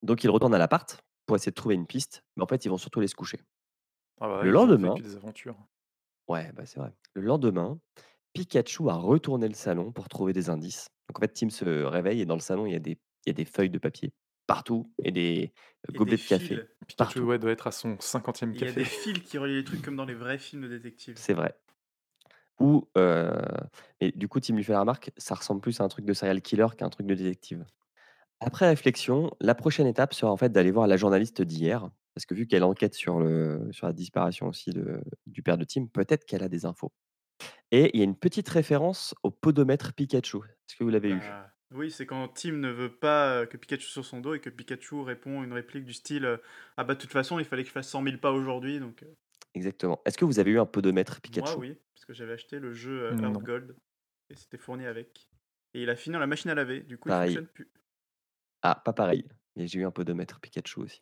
Donc il retourne à l'appart pour essayer de trouver une piste, mais en fait, ils vont surtout aller se coucher. Ah bah, Le ils ont lendemain vécu des aventures. ouais, bah, c'est vrai. Le lendemain, Pikachu a retourné le salon pour trouver des indices. Donc en fait, Tim se réveille et dans le salon, il y a des il y a des feuilles de papier partout et des Et gobelets des de café fils. Pikachu, ouais, doit être à son 50e Il y a café. des fils qui relient les trucs comme dans les vrais films de détectives. C'est vrai. Ou et du coup, Tim lui fait la remarque, ça ressemble plus à un truc de serial killer qu'à un truc de détective. Après réflexion, la prochaine étape sera en fait d'aller voir la journaliste d'hier, parce que vu qu'elle enquête sur le sur la disparition aussi de du père de Tim, peut-être qu'elle a des infos. Et il y a une petite référence au podomètre Pikachu. Est-ce que vous l'avez eu? Oui, c'est quand Tim ne veut pas euh, que Pikachu soit sur son dos et que Pikachu répond une réplique du style euh, Ah bah de toute façon, il fallait qu'il fasse 100 000 pas aujourd'hui. Donc, euh, Exactement. Est-ce que vous avez eu un podomètre Pikachu? moi, oui, parce que j'avais acheté le jeu euh. Earth Gold et c'était fourni avec. Et il a fini dans la machine à laver, du coup Pareil. il fonctionne plus. Ah, pas pareil, mais j'ai eu un podomètre Pikachu aussi.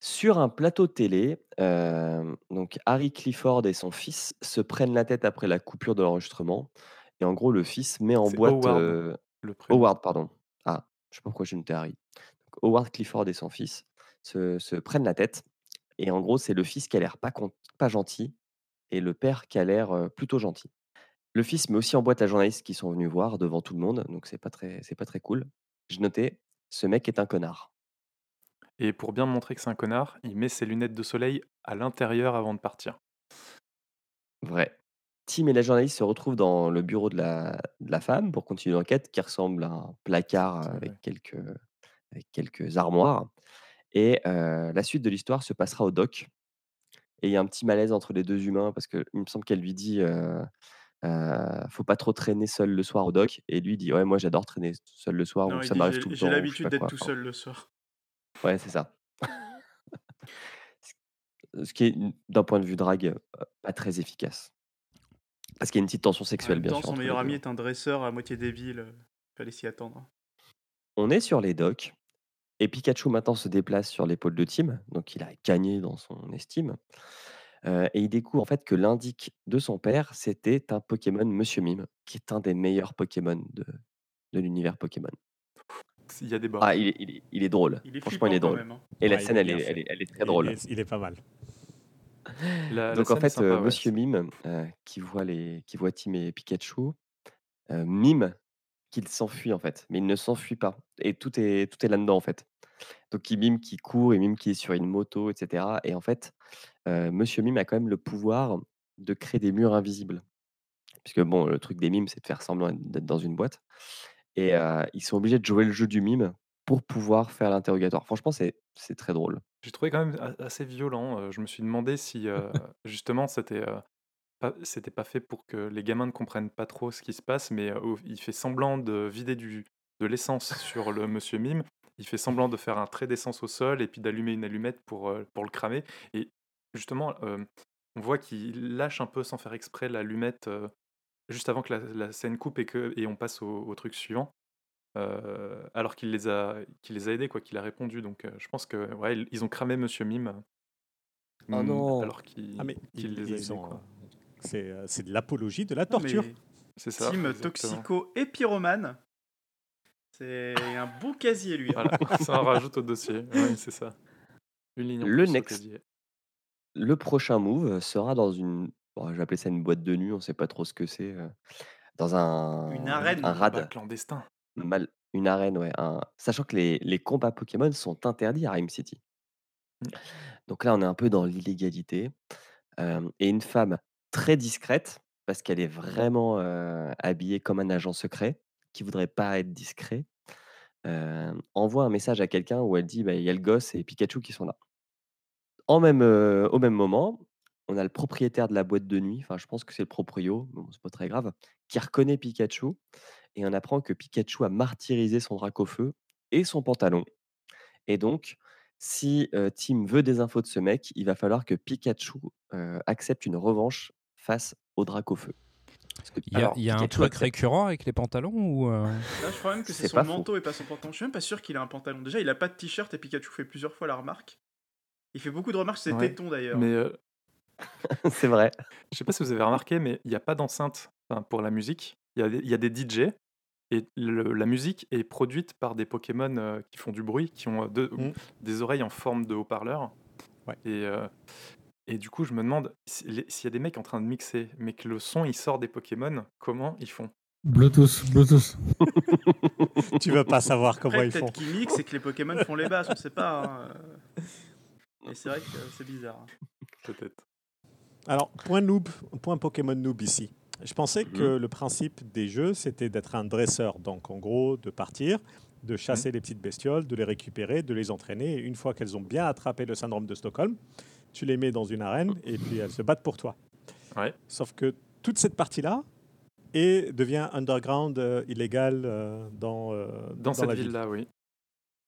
Sur un plateau télé, donc Harry Clifford et son fils se prennent la tête après la coupure de l'enregistrement et en gros, le fils met en boîte, le prénom. Howard, pardon. Ah, je sais pas pourquoi j'ai noté Harry. Donc Howard Clifford et son fils se se prennent la tête et en gros, c'est le fils qui a l'air pas pas gentil et le père qui a l'air, heu, plutôt gentil. Le fils met aussi en boîte la journaliste qui sont venus voir devant tout le monde, donc c'est pas très c'est pas très cool. J'ai noté: «Ce mec est un connard». Et pour bien montrer que c'est un connard, il met ses lunettes de soleil à l'intérieur avant de partir. Vrai. Tim et la journaliste se retrouvent dans le bureau de la de la femme pour continuer l'enquête qui ressemble à un placard, avec quelques avec quelques armoires et la suite de l'histoire se passera au dock et il y a un petit malaise entre les 2 humains parce qu'il me semble qu'elle lui dit, heu heu: «Faut pas trop traîner seul le soir au dock» et lui dit: «Ouais, moi j'adore traîner seul le soir Non, ça m'arrive J'ai tout le j'ai temps» sais l'habitude d'être tout seul le soir. ouais, c'est ça. [laughs] Ce qui est, d'un point de vue drague, pas très efficace. Parce qu'il y a une petite tension En sexuelle, bien temps, sûr, son meilleur 2, ami hein. est un dresseur à moitié débile. euh, Fallait s'y attendre. On est sur les docks et Pikachu maintenant se déplace sur l'épaule de Tim, donc il a gagné dans son estime, heu et il découvre en fait que l'indique de son père, c'était un Pokémon Monsieur Mime, qui est un des meilleurs Pokémon de de l'univers Pokémon. Il y a débat. Ah, il est il est il est drôle, Il est franchement, il est drôle même. hein. et la Ouais, scène, est elle est elle est elle est très drôle. il est, il est pas mal. La, la Donc en fait, sympa, ouais. Monsieur Mime, heu, qui voit les qui voit Tim et Pikachu, heu, mime qu'il s'enfuit en fait, mais il ne s'enfuit pas et tout est tout est là-dedans en fait. Donc il mime qu'il court, il mime qu'il est sur une moto et cetera et en fait, heu, Monsieur Mime a quand même le pouvoir de créer des murs invisibles. Puisque bon, le truc des mimes, c'est de faire semblant d'être dans une boîte et ils sont obligés de jouer le jeu du mime pour pouvoir faire l'interrogatoire. Franchement, c'est très drôle. J'ai trouvé quand même assez violent. Je me suis demandé si euh, [laughs] justement c'était euh, pas, c'était pas fait pour que les gamins ne comprennent pas trop ce qui se passe, mais euh, il fait semblant de vider du, de l'essence sur le monsieur mime. Il fait semblant de faire un trait d'essence au sol et puis d'allumer une allumette pour, pour le cramer. Et justement, on voit qu'il lâche un peu sans faire exprès l'allumette juste avant que la, la scène coupe et, que, et on passe au, au truc suivant. Euh, alors qu'il les a, qu'il les a aidés, quoi, qu'il a répondu. Donc, euh, je pense que ouais, ils- ils ont cramé Monsieur Mime. Oh mm, non. Alors qu'il Ah, mais qu'il ils- les a ils aidés, euh, C'est c'est de l'apologie de la Non, torture. C'est ça. Team exactement. Toxico et Pyromane. C'est un beau casier, lui. Voilà, [laughs] ça en rajoute au dossier. Ouais, c'est ça. Une ligne en Le plus au next. casier. Le prochain move sera dans une bon, appeler ça une boîte de nuit, on sait pas trop ce que c'est, dans un Une arène. un rad, clandestin. Mal une arène, ouais, un sachant que les les combats Pokémon sont interdits à Rime City. Mm. Donc là, on est un peu dans l'illégalité, hem et une femme très discrète, parce qu'elle est vraiment, heu, habillée comme un agent secret, qui voudrait pas être discret, hem, envoie un message à quelqu'un où elle dit: «Bah, il y a le gosse et Pikachu qui sont là». En même, heu, au même moment, on a le propriétaire de la boîte de nuit, enfin je pense que c'est le proprio, bon c'est pas très grave, qui reconnaît Pikachu et on apprend que Pikachu a martyrisé son Dracofeu et son pantalon et donc si, Tim veut des infos de ce mec, il va falloir que Pikachu, accepte une revanche face au Dracofeu. Parce que Il y a, alors il y a un truc accepte récurrent avec les pantalons ou euh, Là, je crois même que c'est son faux. manteau et pas son pantalon. Je suis même pas sûr qu'il a un pantalon. Déjà, il a pas de t-shirt et Pikachu fait plusieurs fois la remarque. Il fait beaucoup de remarques sur ses Ouais, tétons d'ailleurs. Mais euh, [laughs] c'est vrai. je sais pas si vous avez remarqué, mais il n'y a pas d'enceinte pour la musique. Il y, a des- il y a des DJ, Et le- la musique est produite par des Pokémon euh, qui font du bruit, qui ont euh, deux- Mm. des oreilles en forme de haut-parleur. Ouais. Et, euh, et du coup, je me demande si- les- s'il y a des mecs en train de mixer, mais que le son il sort des Pokémon, comment ils font? Bluetooth, Bluetooth. [laughs] tu vas pas savoir comment Après, ils font. peut-être qu'ils mixent et que les Pokémon font les basses, on sait pas. hein, euh. Et c'est vrai que c'est bizarre. hein. Peut-être. Alors, point noob, point Pokémon noob ici. Je pensais que Mhm. le principe des jeux, c'était d'être un dresseur. Donc, en gros, de partir, de chasser Mhm. les petites bestioles, de les récupérer, de les entraîner. Et une fois qu'elles ont bien attrapé le syndrome de Stockholm, tu les mets dans une arène et puis elles se battent pour toi. Ouais. Sauf que toute cette partie-là et devient underground euh, illégal euh, dans, euh, Dans, cette ville. ville-là, oui.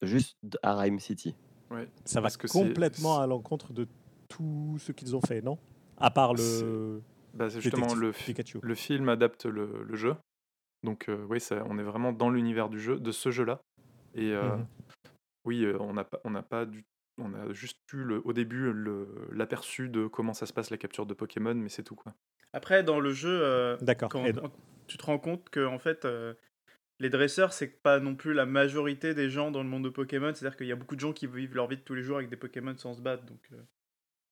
Juste à Rhyme City. Ouais. Ça va que complètement à l'encontre de tout ce qu'ils ont fait, non? À part le Bah, c'est justement le, fi- Pikachu. le film adapte le, le jeu. Donc euh, oui, ça, on est vraiment dans l'univers du jeu, de ce jeu-là. Et euh, Mhm. oui, euh, on n'a pas, on n'a pas du, on a juste eu le, au début le- l'aperçu de comment ça se passe la capture de Pokémon, mais c'est tout quoi. Après, dans le jeu, euh, quand, tu te rends compte que en fait, euh, les dresseurs, c'est pas non plus la majorité des gens dans le monde de Pokémon. C'est-à-dire qu'il y a beaucoup de gens qui vivent leur vie de tous les jours avec des Pokémon sans se battre. Donc, euh,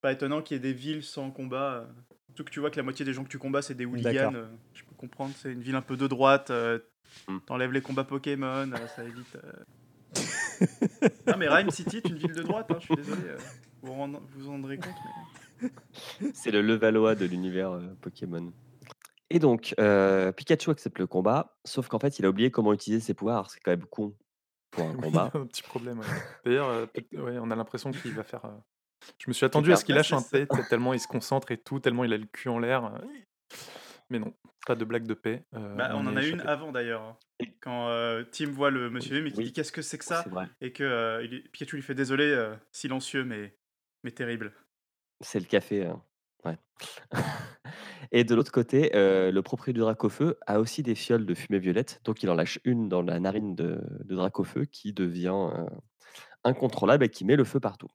pas étonnant qu'il y ait des villes sans combat. euh. Surtout que tu vois que la moitié des gens que tu combats, c'est des hooligans. Euh, je peux comprendre, c'est une ville un peu de droite. euh, Mm. T'enlèves les combats Pokémon, euh, ça évite. [laughs] non, mais Rhyme City est une ville de droite, hein, je suis désolé. vous rend- vous en rendrez compte. mais- [laughs] C'est le Levallois de l'univers euh, Pokémon. Et donc, euh, Pikachu accepte le combat, sauf qu'en fait, il a oublié comment utiliser ses pouvoirs. C'est quand même con pour un [laughs] Oui, combat. un petit problème. ouais. D'ailleurs, euh, ouais, on a l'impression qu'il va faire. Je me suis attendu à ce qu'il lâche un c'est P, tellement il se concentre et tout, tellement il a le cul en l'air. Mais non, pas de blague de paix. euh, Bah, on en a une avant d'ailleurs. hein. Quand euh, Tim voit le monsieur M et qui Oui. dit qu'est-ce que c'est que ça? et que euh, il est- Pikachu lui fait désolé, silencieux mais, mais terrible. C'est le café. euh, Ouais. [laughs] Et de l'autre côté, le propriétaire du Dracofeu a aussi des fioles de fumée violette. Donc, il en lâche une dans la narine de, de Dracofeu qui devient incontrôlable et qui met le feu partout.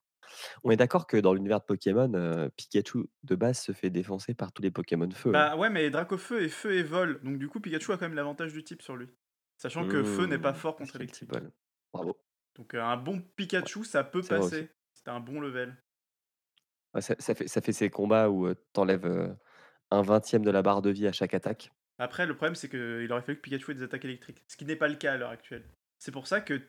On est d'accord que dans l'univers de Pokémon, euh, Pikachu de base se fait défoncer par tous les Pokémon feu. hein. Bah ouais, mais Dracofeu est feu et vol, donc du coup Pikachu a quand même l'avantage du type sur lui. Sachant que feu n'est pas Mmh, fort contre électrique. Bravo. Donc euh, un bon Pikachu, ça peut passer. C'est un bon level. Ouais, ça, ça fait, ça fait ces combats où tu t'enlèves un vingtième de la barre de vie à chaque attaque. Après, le problème c'est qu'il aurait fallu que Pikachu ait des attaques électriques, ce qui n'est pas le cas à l'heure actuelle. C'est pour ça que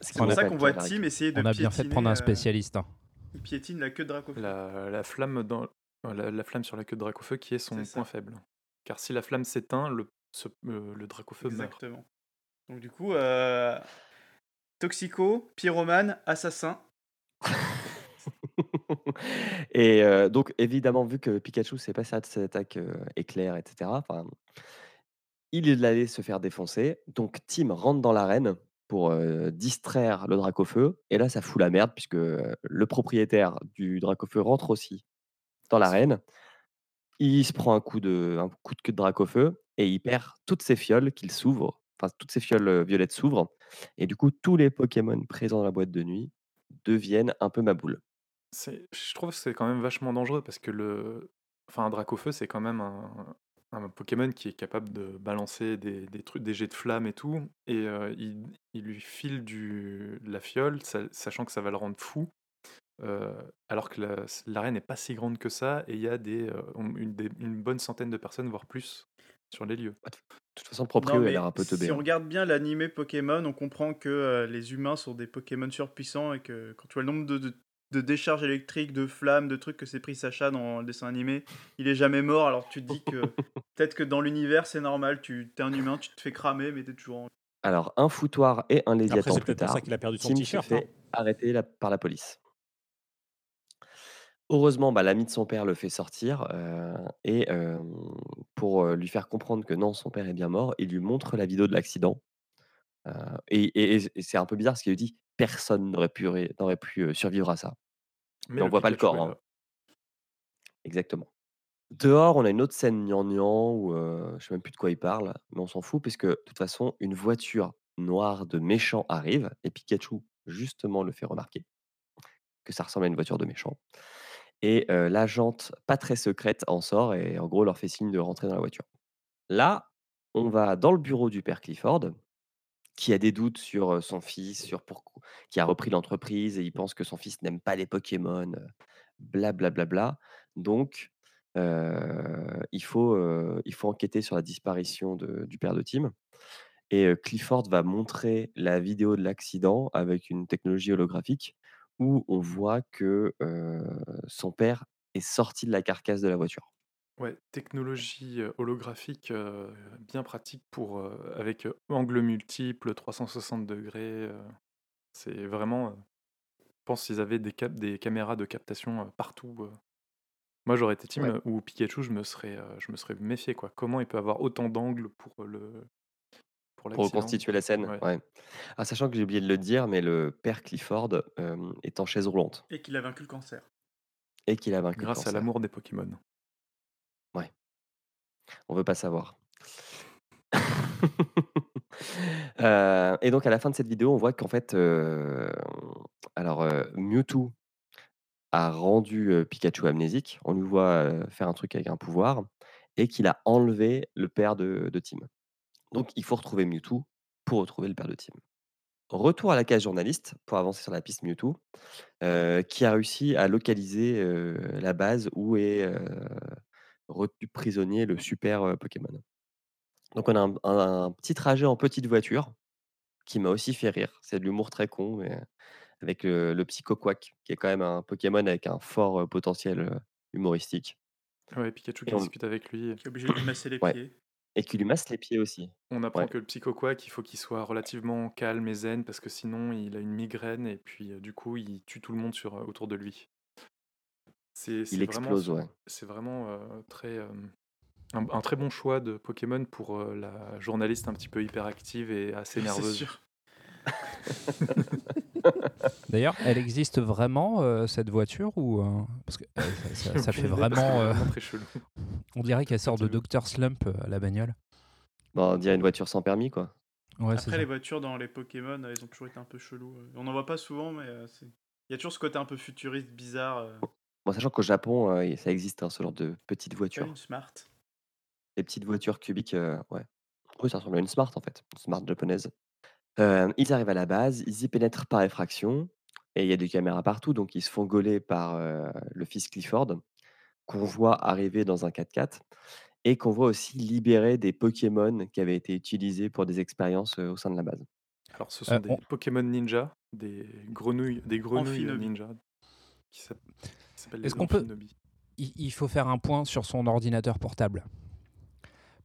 c'est pour ça qu'on voit Tim essayer de On a bien fait de prendre un euh, spécialiste. hein. il piétine la queue de Dracofeu. La, la flamme dans la, la flamme sur la queue de Dracofeu qui est son ça. point faible. Car si la flamme s'éteint, le, ce- euh, le Dracofeu meurt. Exactement. Donc du coup, euh, Toxico, pyromane, assassin. [laughs] Et euh, donc, évidemment, vu que Pikachu s'est passé à cette attaque euh, éclair, etc., enfin, il allait se faire défoncer. Donc, Tim rentre dans l'arène pour euh, distraire le Dracofeu. Et là, ça fout la merde, puisque le propriétaire du Dracofeu rentre aussi dans l'arène. Il se prend un coup de, un coup de queue de Dracofeu et il perd toutes ses fioles qu'il s'ouvre. Enfin, toutes ses fioles violettes s'ouvrent. Et du coup, tous les Pokémon présents dans la boîte de nuit deviennent un peu ma boule. C'est- Je trouve que c'est quand même vachement dangereux parce que le, enfin, un Dracofeu, c'est quand même un, un Pokémon qui est capable de balancer des, des trucs, des jets de flammes et tout. Et euh, il, il lui file du, de la fiole, sa- sachant que ça va le rendre fou. Euh, alors que la- l'arène n'est pas si grande que ça et il y a des, euh, une, des- une bonne centaine de personnes, voire plus, sur les lieux. De toute façon, le proprio Non, a un peu teubé. si on hein. regarde bien l'animé Pokémon, on comprend que euh, les humains sont des Pokémon surpuissants et que quand tu vois le nombre de, de- de décharges électriques, de flammes, de trucs que s'est pris Sacha dans le dessin animé, il est jamais mort. Alors tu te dis que [laughs] peut-être que dans l'univers c'est normal, tu es un humain, tu te fais cramer, mais t'es toujours en Alors, un foutoir et un léviathan c'est plus tard, ça qu'il a perdu son Tim se t-shirt. fait hein. arrêter la- par la police. Heureusement, bah, l'ami de son père le fait sortir euh, et euh, pour euh, lui faire comprendre que non, son père est bien mort, il lui montre la vidéo de l'accident. Euh, et et- et c'est un peu bizarre ce qu'il lui dit personne n'aurait pu, ré- n'aurait pu survivre à ça. Mais on voit pas le corps, hein. Exactement. Dehors, on a une autre scène gnangnan où euh, je sais même plus de quoi il parle, mais on s'en fout puisque de toute façon, une voiture noire de méchant arrive et Pikachu justement le fait remarquer que ça ressemble à une voiture de méchant. Et euh, la jante pas très secrète en sort et en gros leur fait signe de rentrer dans la voiture. Là, on va dans le bureau du père Clifford, qui a des doutes sur, son fils, sur pourquoi qui a repris l'entreprise et il pense que son fils n'aime pas les Pokémon, heu, bla bla bla bla. Donc, il faut, il faut enquêter sur la disparition de du père de Tim et Clifford va montrer la vidéo de l'accident avec une technologie holographique où on voit que, son père est sorti de la carcasse de la voiture. Ouais, technologie, heu, holographique, heu, bien pratique pour, heu, avec, angle multiple, 360°, heu, c'est vraiment, je pense s'ils avaient des cap des caméras de captation, partout, moi j'aurais été Tim Ouais. euh, ou Pikachu, je me serais, je me serais méfié quoi. Comment il peut avoir autant d'angles pour, le pour Pour l'accident? reconstituer la scène, Ouais. ouais. Ah, sachant que j'ai oublié de le dire, mais le père Clifford, est en chaise roulante Et qu'il a vaincu le cancer. et qu'il a vaincu le Grâce à cancer. l'amour des Pokémon. Ouais. On veut pas savoir. Heu [laughs] et donc à la fin de cette vidéo, on voit qu'en fait, hem, alors, heu, Mewtwo a rendu, Pikachu amnésique. On lui voit, faire un truc avec un pouvoir et qu'il a enlevé le père de de Tim. Donc il faut retrouver Mewtwo pour retrouver le père de Tim. Retour à la case journaliste pour avancer sur la piste Mewtwo, qui a réussi à localiser, la base où est, retenu prisonnier le super, Pokémon. Donc on a un un petit trajet en petite voiture qui m'a aussi fait rire. C'est de l'humour très con, mais avec le le Psycho Quack, qui est quand même un Pokémon avec un fort, potentiel, humoristique Ouais, Pikachu qui on discute avec lui. Qui est obligé de lui masser les ouais pieds. et qui lui masse les pieds aussi. On apprend Ouais, que le Psycho Quack, il faut qu'il soit relativement calme et zen parce que sinon il a une migraine et puis, du coup il tue tout le monde sur, autour de lui. C'est il c'est vraiment explose, ouais. c'est vraiment, très, un un très bon choix de Pokémon pour, la journaliste un petit peu hyperactive et [laughs] assez C'est nerveuse. sûr. [laughs] D'ailleurs, elle existe vraiment, cette voiture ou, heu, parce que, heu, ça ça J'ai ça [laughs] fait qu'elle vraiment, très chelou. on dirait qu'elle sort de. Dr Slump, heu, la bagnole. Bah, on dirait une voiture sans permis, quoi. Ouais, c'est Après, ça. les voitures dans les Pokémon, elles ont toujours été un peu cheloues. euh. On n'en voit pas souvent, mais euh, c'est- il y a toujours ce côté un peu futuriste, bizarre. Euh. Bon, sachant qu'au Japon, heu, ça existe, hein, ce genre de petites Ouais, une voitures. Smart. Les petites voitures cubiques, heu, ouais. Oui, ça ressemble à une Smart, en fait, une Smart japonaise. Hem, ils arrivent à la base, ils y pénètrent par effraction et il y a des caméras partout, donc ils se font gauler par, heu, le fils Clifford, qu'on voit arriver dans un 4x4 et qu'on voit aussi libérer des Pokémon qui avaient été utilisés pour des expériences, au sein de la base. Alors ce sont des on Pokémon ninja, des grenouilles des grenouilles, ninja qui est-ce les qu'on peut Amphinobi. il faut faire un point sur son ordinateur portable.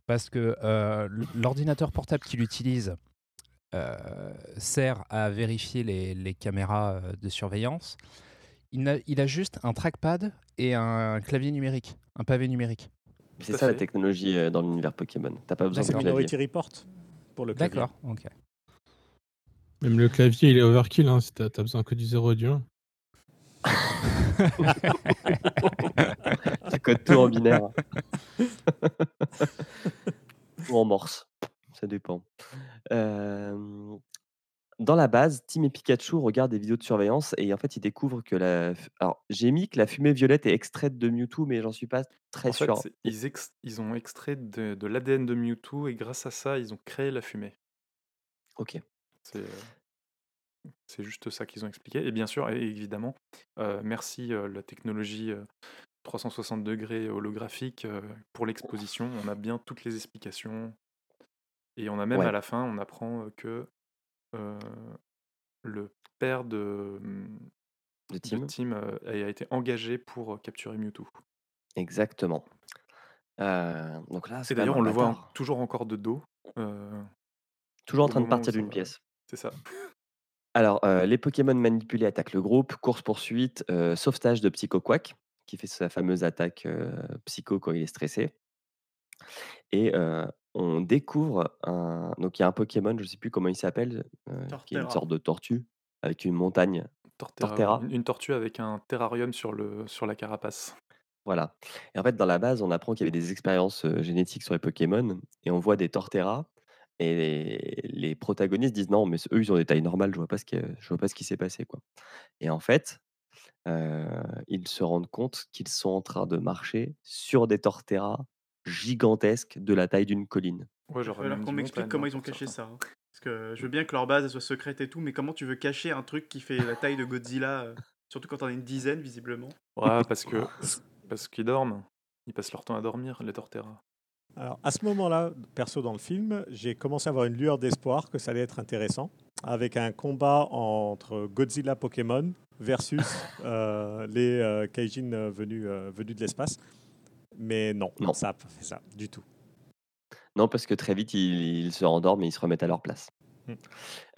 Parce que, heu, l l'ordinateur portable qu'il utilise, heu, sert à vérifier les les caméras, heu, de surveillance. Il a juste un trackpad et un clavier numérique, un pavé numérique. C'est ça la technologie, dans l'univers Pokémon. Tu as pas besoin de clavier. Minority Report pour le clavier. D'accord, OK. Même le clavier, il est overkill, hein, si t'as as besoin que du 0 et du 1. [laughs] [laughs] Tu codes tout en binaire. [laughs] Ou en morse, ça dépend. Hem, dans la base, Tim et Pikachu regardent des vidéos de surveillance et en fait, ils découvrent que la alors j'ai mis que la fumée violette est extraite de Mewtwo, mais j'en suis pas très En sûr. ils ex ils ont extrait de de l'ADN de Mewtwo et grâce à ça, ils ont créé la fumée. OK. C'est, juste ça qu'ils ont expliqué et bien sûr et évidemment, heu, merci, heu, la technologie, heu, 360° holographique, heu, pour l'exposition. On a bien toutes les explications et on a même à la fin, on apprend, que, le père de, mmh, De de Tim? A été engagé pour, capturer Mewtwo Exactement. Donc là, c'est d'ailleurs, on le voit en toujours encore de dos, Toujours en train de partir d'une pièce. c'est ça. Alors, heu, les Pokémon manipulés attaquent le groupe, course-poursuite, heu, sauvetage de Psycho Quack, qui fait sa fameuse attaque, heu, psycho quand il est stressé et on découvre un donc il y a un Pokémon, je sais plus comment il s'appelle, qui est une sorte de tortue avec une montagne. Torterra? une une tortue avec un terrarium sur le sur la carapace. Voilà et en fait, dans la base, on apprend qu'il y avait des expériences, génétiques sur les Pokémon et on voit des Torterra et les les protagonistes disent: «Non, mais eux, ils ont des tailles normales, je vois pas ce que je vois pas ce qui s'est passé, quoi» et en fait, ils se rendent compte qu'ils sont en train de marcher sur des Torterra gigantesques de la taille d'une colline. Ouais, genre même qu'on m'explique montagnes, comment hein, ils ont caché certains. ça. hein. Parce que je veux bien que leur base elle soit secrète et tout, mais comment tu veux cacher un truc qui fait la taille de Godzilla euh, Surtout quand on a une dizaine, visiblement? Ouais, [laughs] parce que parce qu'ils dorment. Ils passent leur temps à dormir, les Torterra. Alors, à ce moment-là, perso dans le film, j'ai commencé à avoir une lueur d'espoir que ça allait être intéressant, avec un combat entre Godzilla Pokémon versus [laughs] euh, les euh, Kaijin euh, venus, euh, venus de l'espace. Mais non, Non. ça n'a pas fait ça du tout. Non, parce que très vite, ils, ils se rendorment et ils se remettent à leur place.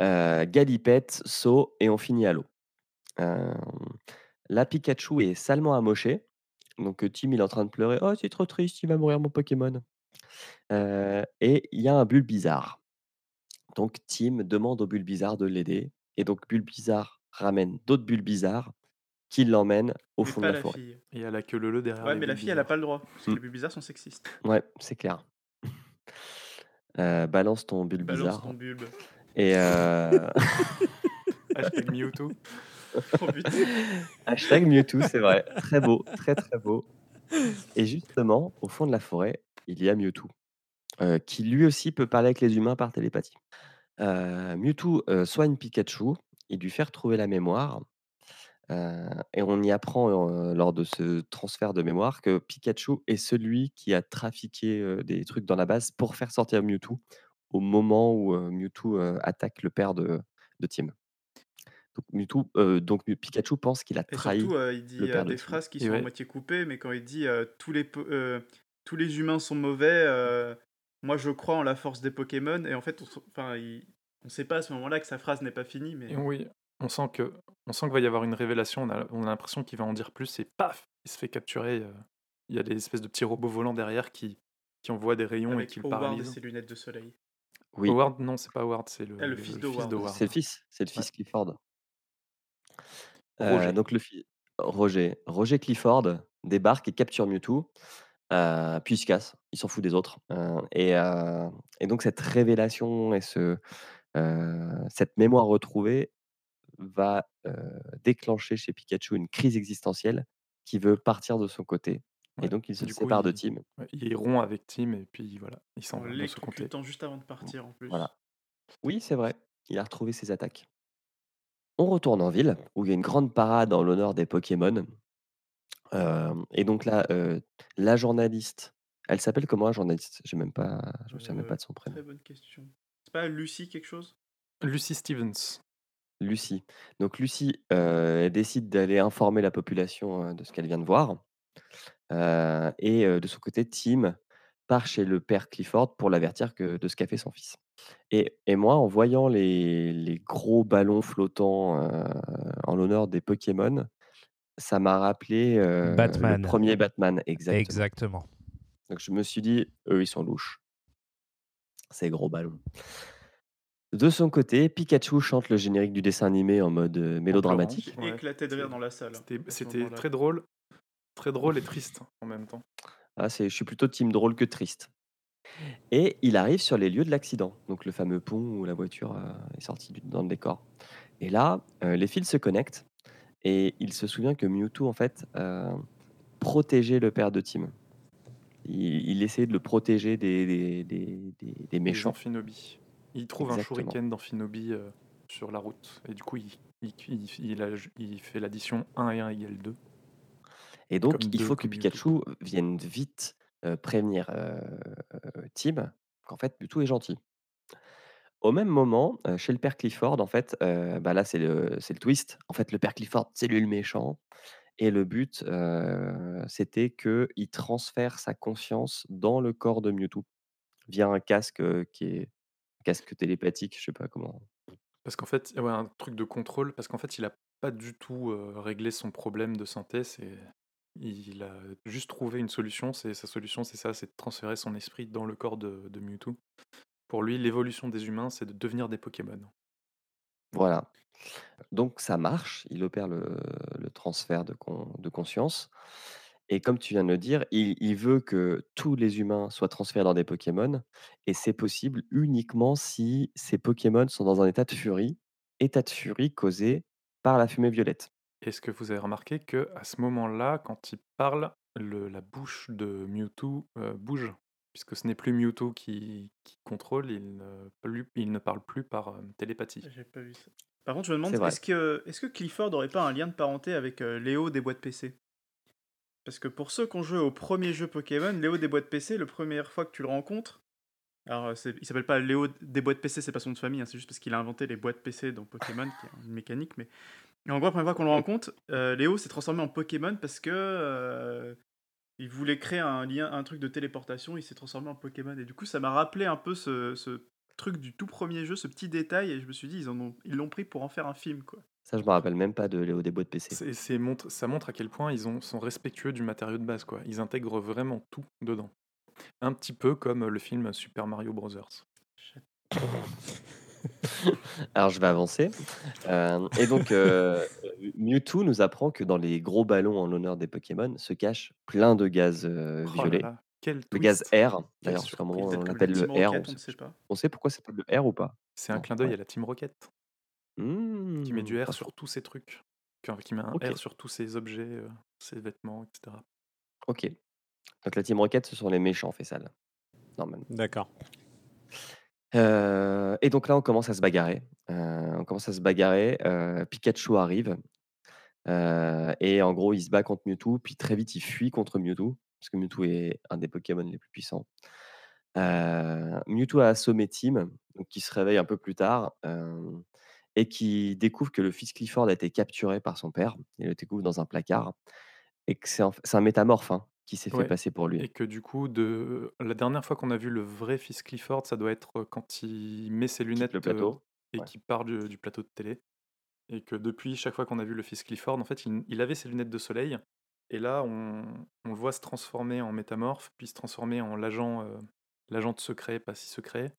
Euh, galipette, saut et on finit à l'eau. Là, Pikachu est salement amoché. Donc Tim, il est en train de pleurer. Oh, c'est trop triste, il va mourir mon Pokémon. Euh, et il y a un Bulbizarre. Donc Tim demande au Bulbizarre de l'aider. Et donc Bulbizarre ramène d'autres Bulbizarres qui l'emmènent au mais fond pas de la la forêt. fille. Et elle a que le le derrière. Ouais, les mais la fille, elle a Bulbizarres. pas le droit. Parce que Mm. les plus bizarres sont sexistes. Ouais, c'est clair. Euh, balance ton Balance Bulbizarre. ton bulbe. Et euh, [laughs] Hashtag [laughs] Mewtwo. Oh hashtag Mewtwo, c'est vrai. Très beau, très très beau. Et justement, au fond de la forêt, il y a Mewtwo, euh, qui lui aussi peut parler avec les humains par télépathie. Euh, Mewtwo soigne Pikachu, il lui fait retrouver la mémoire, et on y apprend lors de ce transfert de mémoire que Pikachu est celui qui a trafiqué des trucs dans la base pour faire sortir Mewtwo au moment où Mewtwo attaque le père de, de Tim. Donc, Mewtwo, euh, donc Pikachu pense qu'il a Et trahi. surtout, euh, il dit le père de des phrases qui Et sont ouais. à moitié coupées, mais quand il dit tous, les tous les humains sont mauvais, euh, moi je crois en la force des Pokémon, et en fait, on, enfin, il- on sait pas à ce moment-là que sa phrase n'est pas finie, mais Et oui, on sent que on sent qu'il va y avoir une révélation. On a, on a l'impression qu'il va en dire plus et paf, il se fait capturer. euh, Il y a des espèces de petits robots volants derrière qui, qui envoient des rayons et qui le Howard et paralysent. ses lunettes de soleil. Oui, Howard, non, c'est pas Howard, c'est le, Ah, le fils d'Howard. c'est le fils, c'est le fils Clifford. Roger. Euh, donc le fils Roger, Roger Clifford débarque et capture Mewtwo, euh, puis il se casse, il s'en fout des autres. Euh, et, euh, et donc cette révélation et ce, cette mémoire retrouvée va déclencher chez Pikachu une crise existentielle qui veut partir de son côté. Ouais. Et donc il se Du coup, sépare de Tim. Ouais, Il rompt avec Tim et puis voilà, il s'en En va côté. l'électrocutant juste avant de partir en plus. Voilà. Oui, c'est vrai. Il a retrouvé ses attaques. On retourne en ville où il y a une grande parade en l'honneur des Pokémon. Euh, et donc là, euh, la journaliste, elle s'appelle comment la journaliste? Je même pas, je me souviens même pas de son prénom. Très bonne question. C'est pas Lucie quelque chose? Lucy Stevens. Lucie. Donc Lucie euh, elle décide d'aller informer la population de ce qu'elle vient de voir. Euh, et euh, de son côté, Tim part chez le père Clifford pour l'avertir que de ce qu'a fait son fils. Et, et moi, en voyant les, les gros ballons flottants euh, en l'honneur des Pokémon, ça m'a rappelé euh, Batman. le premier Batman, exactement. Exactement. Donc je me suis dit, eux, ils sont louches. Ces gros ballons. De son côté, Pikachu chante le générique du dessin animé en mode euh, mélodramatique. Ouais. Éclaté de rire dans la salle. C'était- très drôle, très drôle et triste en même temps. Ah, c'est, je suis plutôt team drôle que triste. Et il arrive sur les lieux de l'accident, donc le fameux pont où la voiture euh, est sortie du- dans le décor. Et là, euh, les fils se connectent et il se souvient que Mewtwo, en fait, euh, protégeait le père de Tim. Il, il essayait de le protéger des, des, des- des- des Les méchants. Il trouve un shuriken d'Amphinobies euh, sur la route. Et du coup, il, il, il- il a- il fait l'addition 1 et 1 égale 2. Et donc, Comme il deux, faut que Mewtwo. Pikachu vienne vite euh, prévenir Tim qu'en fait, Mewtwo est gentil. Au même moment, chez le père Clifford, en fait, bah là, c'est le, twist. En fait, le père Clifford, c'est lui le méchant. Et le but, euh, c'était qu'il transfère sa conscience dans le corps de Mewtwo via un casque qui est casque télépathique, je sais pas comment. Parce qu'en fait, ouais, un truc de contrôle, parce qu'en fait, il a pas du tout réglé son problème de santé. Il a juste trouvé une solution. C'est sa solution, c'est ça, c'est de transférer son esprit dans le corps de, de Mewtwo. Pour lui, l'évolution des humains, c'est de devenir des Pokémon. Voilà. Donc ça marche, il opère le, le transfert de, con- de conscience. Et comme tu viens de le dire, il, il veut que tous les humains soient transférés dans des Pokémon. Et c'est possible uniquement si ces Pokémon sont dans un état de furie, état de furie causé par la fumée violette. Est-ce que vous avez remarqué que à ce moment-là, quand il parle, le- la bouche de Mewtwo euh, bouge, puisque ce n'est plus Mewtwo qui, qui contrôle, il ne, plus- il ne parle plus par euh, télépathie. J'ai pas vu ça. Par contre, je me demande, est-ce que, est que Clifford aurait pas un lien de parenté avec euh, Léo des boîtes PC Parce que pour ceux qui ont joué au premier jeu Pokémon, Léo des boîtes PC, la première fois que tu le rencontres, alors euh, il s'appelle pas Léo des boîtes PC, c'est pas son nom de famille, hein, c'est juste parce qu'il a inventé les boîtes PC dans Pokémon, qui est une mécanique, mais en gros, la première fois qu'on le rencontre, euh, Léo s'est transformé en Pokémon parce que euh, il voulait créer un lien, un truc de téléportation, il s'est transformé en Pokémon. Et du coup, ça m'a rappelé un peu ce, ce truc du tout premier jeu, ce petit détail, et je me suis dit, ils en ont, ils l'ont pris pour en faire un film, quoi. Ça, je me rappelle même pas de Léo des boîtes PC. C'est- c'est montre- ça montre à quel point ils ont, sont respectueux du matériau de base. Quoi. Ils intègrent vraiment tout dedans. Un petit peu comme le film Super Mario Bros. [laughs] Alors, je vais avancer. Euh, et donc, euh, Mewtwo nous apprend que dans les gros ballons en l'honneur des Pokémon se cache plein de gaz euh, Oh là violet. là, quel Le gaz. R, d'ailleurs, surprise. on Peut-être que l'appelle le R. Rocket, On on sait, pas. on pourquoi ça s'appelle le R ou pas C'est un Non, clin d'œil ouais. à la Team Rocket qui Mmh, met du R pas sur tous ses trucs. Qui qui met un Ok. R sur tous ses objets, euh, ses vêtements, etc. Ok. Donc, la Team Rocket, ce sont les méchants, fait ça, normalement. D'accord. Euh, et donc là, on commence à se bagarrer. Euh, on commence à se bagarrer. euh, Pikachu arrive. et en gros, il se bat contre Mewtwo. Puis très vite, il fuit contre Mewtwo. Parce que Mewtwo est un des Pokémon les plus puissants. Mewtwo a assommé Tim, qui se réveille un peu plus tard. et qui découvre que le fils Clifford a été capturé par son père. Il le découvre dans un placard. Et que c'est un métamorphe hein, qui s'est fait Ouais. passer pour lui. Et que du coup, de... la dernière fois qu'on a vu le vrai fils Clifford, ça doit être quand il met ses lunettes le plateau. euh, et Ouais. qu'il part du, du plateau de télé. Et que depuis, chaque fois qu'on a vu le fils Clifford, en fait, il, il avait ses lunettes de soleil. Et là, on, on le voit se transformer en métamorphe, puis se transformer en l'agent euh, l'agent de secret, pas si secret.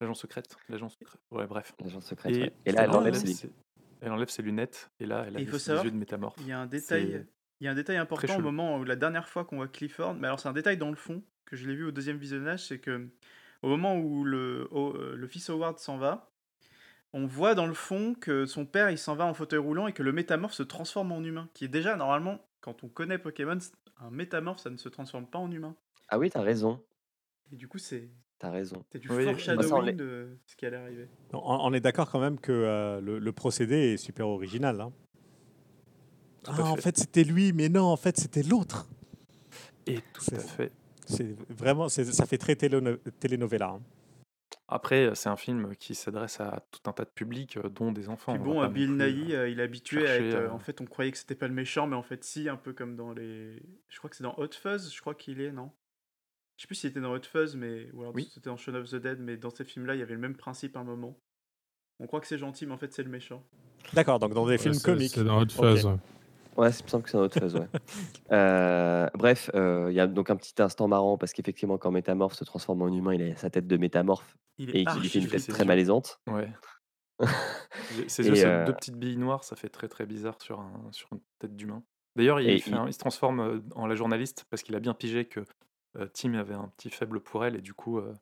L'agent secrète. L'agent secret. Ouais, bref. L'agent secrète. Et, ouais. Et là, elle enlève ses ses, elle enlève ses lunettes. Et là, elle a Et il faut les savoir, yeux de métamorphe. Il y a un détail, il y a un détail important au moment où la dernière fois qu'on voit Clifford, mais alors c'est un détail dans le fond que je l'ai vu au deuxième visionnage, c'est que au moment où le, au- euh, le fils Howard s'en va, on voit dans le fond que son père il s'en va en fauteuil roulant et que le métamorphe se transforme en humain, qui est déjà normalement quand on connaît Pokémon, un métamorphe ça ne se transforme pas en humain. Ah oui, t'as raison. Et du coup c'est T'as raison. c'est du Oui, bah, foreshadowing l'est- de ce qui allait arriver. On, on est d'accord quand même que euh, le, le procédé est super original. hein. Ah, en fait. fait, c'était lui, mais non, en fait, c'était l'autre. Et tout à fait. C'est vraiment, ça fait très téléno- telenovela. hein. Après, c'est un film qui s'adresse à tout un tas de publics, euh, dont des enfants. Puis On bon, euh, Bill Nighy, euh, euh, il est habitué à être. euh, euh, En fait, on croyait que c'était pas le méchant, mais en fait, si, un peu comme dans les. Je crois que c'est dans Hot Fuzz, je crois qu'il est, non? Je sais plus s'il était dans Hot Fuzz, mais. Ou alors Oui. c'était dans Shaun of the Dead, mais dans ces films-là, il y avait le même principe à un moment. On croit que c'est gentil, mais en fait, c'est le méchant. D'accord, donc dans des Ouais, films comiques. C'est dans Hot. Fuzz. Ouais, c'est me semble que c'est un autre phase, ouais. [laughs] Euh, bref, euh, il y a donc un petit instant marrant parce qu'effectivement, quand Métamorphe se transforme en humain, il a sa tête de métamorphe Il et est qu'il lui fait une tête très malaisante. Ouais. [laughs] Et, yeux, c'est euh, deux petites billes noires, ça fait très très bizarre sur, un, sur une tête d'humain. D'ailleurs, il, Et fait il- un- il se transforme euh, en la journaliste parce qu'il a bien pigé que euh, Tim avait un petit faible pour elle et du coup, euh,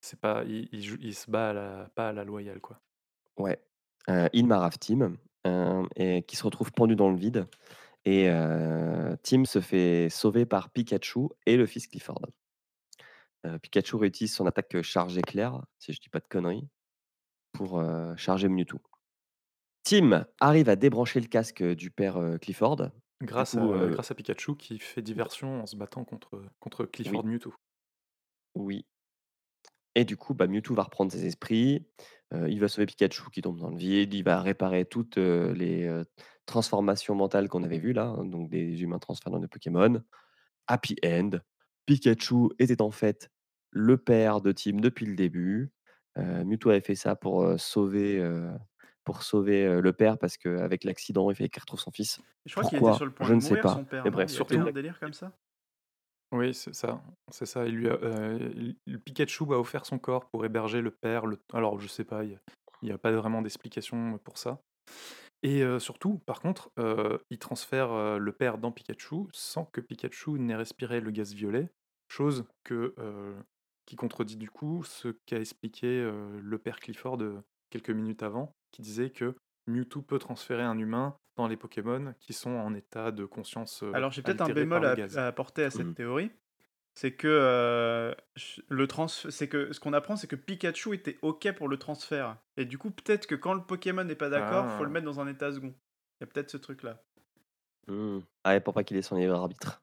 c'est pas, il, il joue- il se bat à la, pas à la loyale. Quoi. Ouais. Euh, Ilmarave Tim, euh, et qui se retrouve pendu dans le vide. Et euh, Tim se fait sauver par Pikachu et le fils Clifford. Euh, Pikachu réutilise son attaque charge éclair, si je dis pas de conneries, pour euh, charger Mewtwo. Tim arrive à débrancher le casque du père euh, Clifford. Grâce, coup, à, euh, grâce à Pikachu qui fait diversion en se battant contre, contre Clifford Oui. Mewtwo. Oui. Et du coup, bah, Mewtwo va reprendre ses esprits. euh, il va sauver Pikachu qui tombe dans le vide. Il va réparer toutes euh, les euh, transformations mentales qu'on avait vues là, hein, donc des humains transformés des Pokémon. Happy End. Pikachu était en fait le père de Tim depuis le début. Mewtwo avait fait ça pour sauver, pour sauver le père parce qu'avec l'accident, il fallait qu'il retrouve son fils. Je crois qu'il était sur le point Je de ne sais mourir, pas. son père. Mais bref, surtout- un délire comme ça? Oui, c'est ça. C'est ça. Lui Pikachu a offert son corps pour héberger le père. Alors, je sais pas, il n'y a, pas vraiment d'explication pour ça. Et surtout, par contre, il transfère le père dans Pikachu sans que Pikachu n'ait respiré le gaz violet, chose qui contredit du coup ce qu'a expliqué le père Clifford quelques minutes avant, qui disait que Mewtwo peut transférer un humain dans les Pokémon qui sont en état de conscience. euh, Alors j'ai peut-être un bémol à, apporter à cette Mhm. théorie. C'est que euh, je- le trans, c'est que ce qu'on apprend, c'est que Pikachu était ok pour le transfert. Et du coup, peut-être que quand le Pokémon n'est pas d'accord, faut le Ah. mettre dans un état second. Il y a peut-être ce truc-là. Hmm. Ah ouais, pour pas qu'il ait son libre arbitre.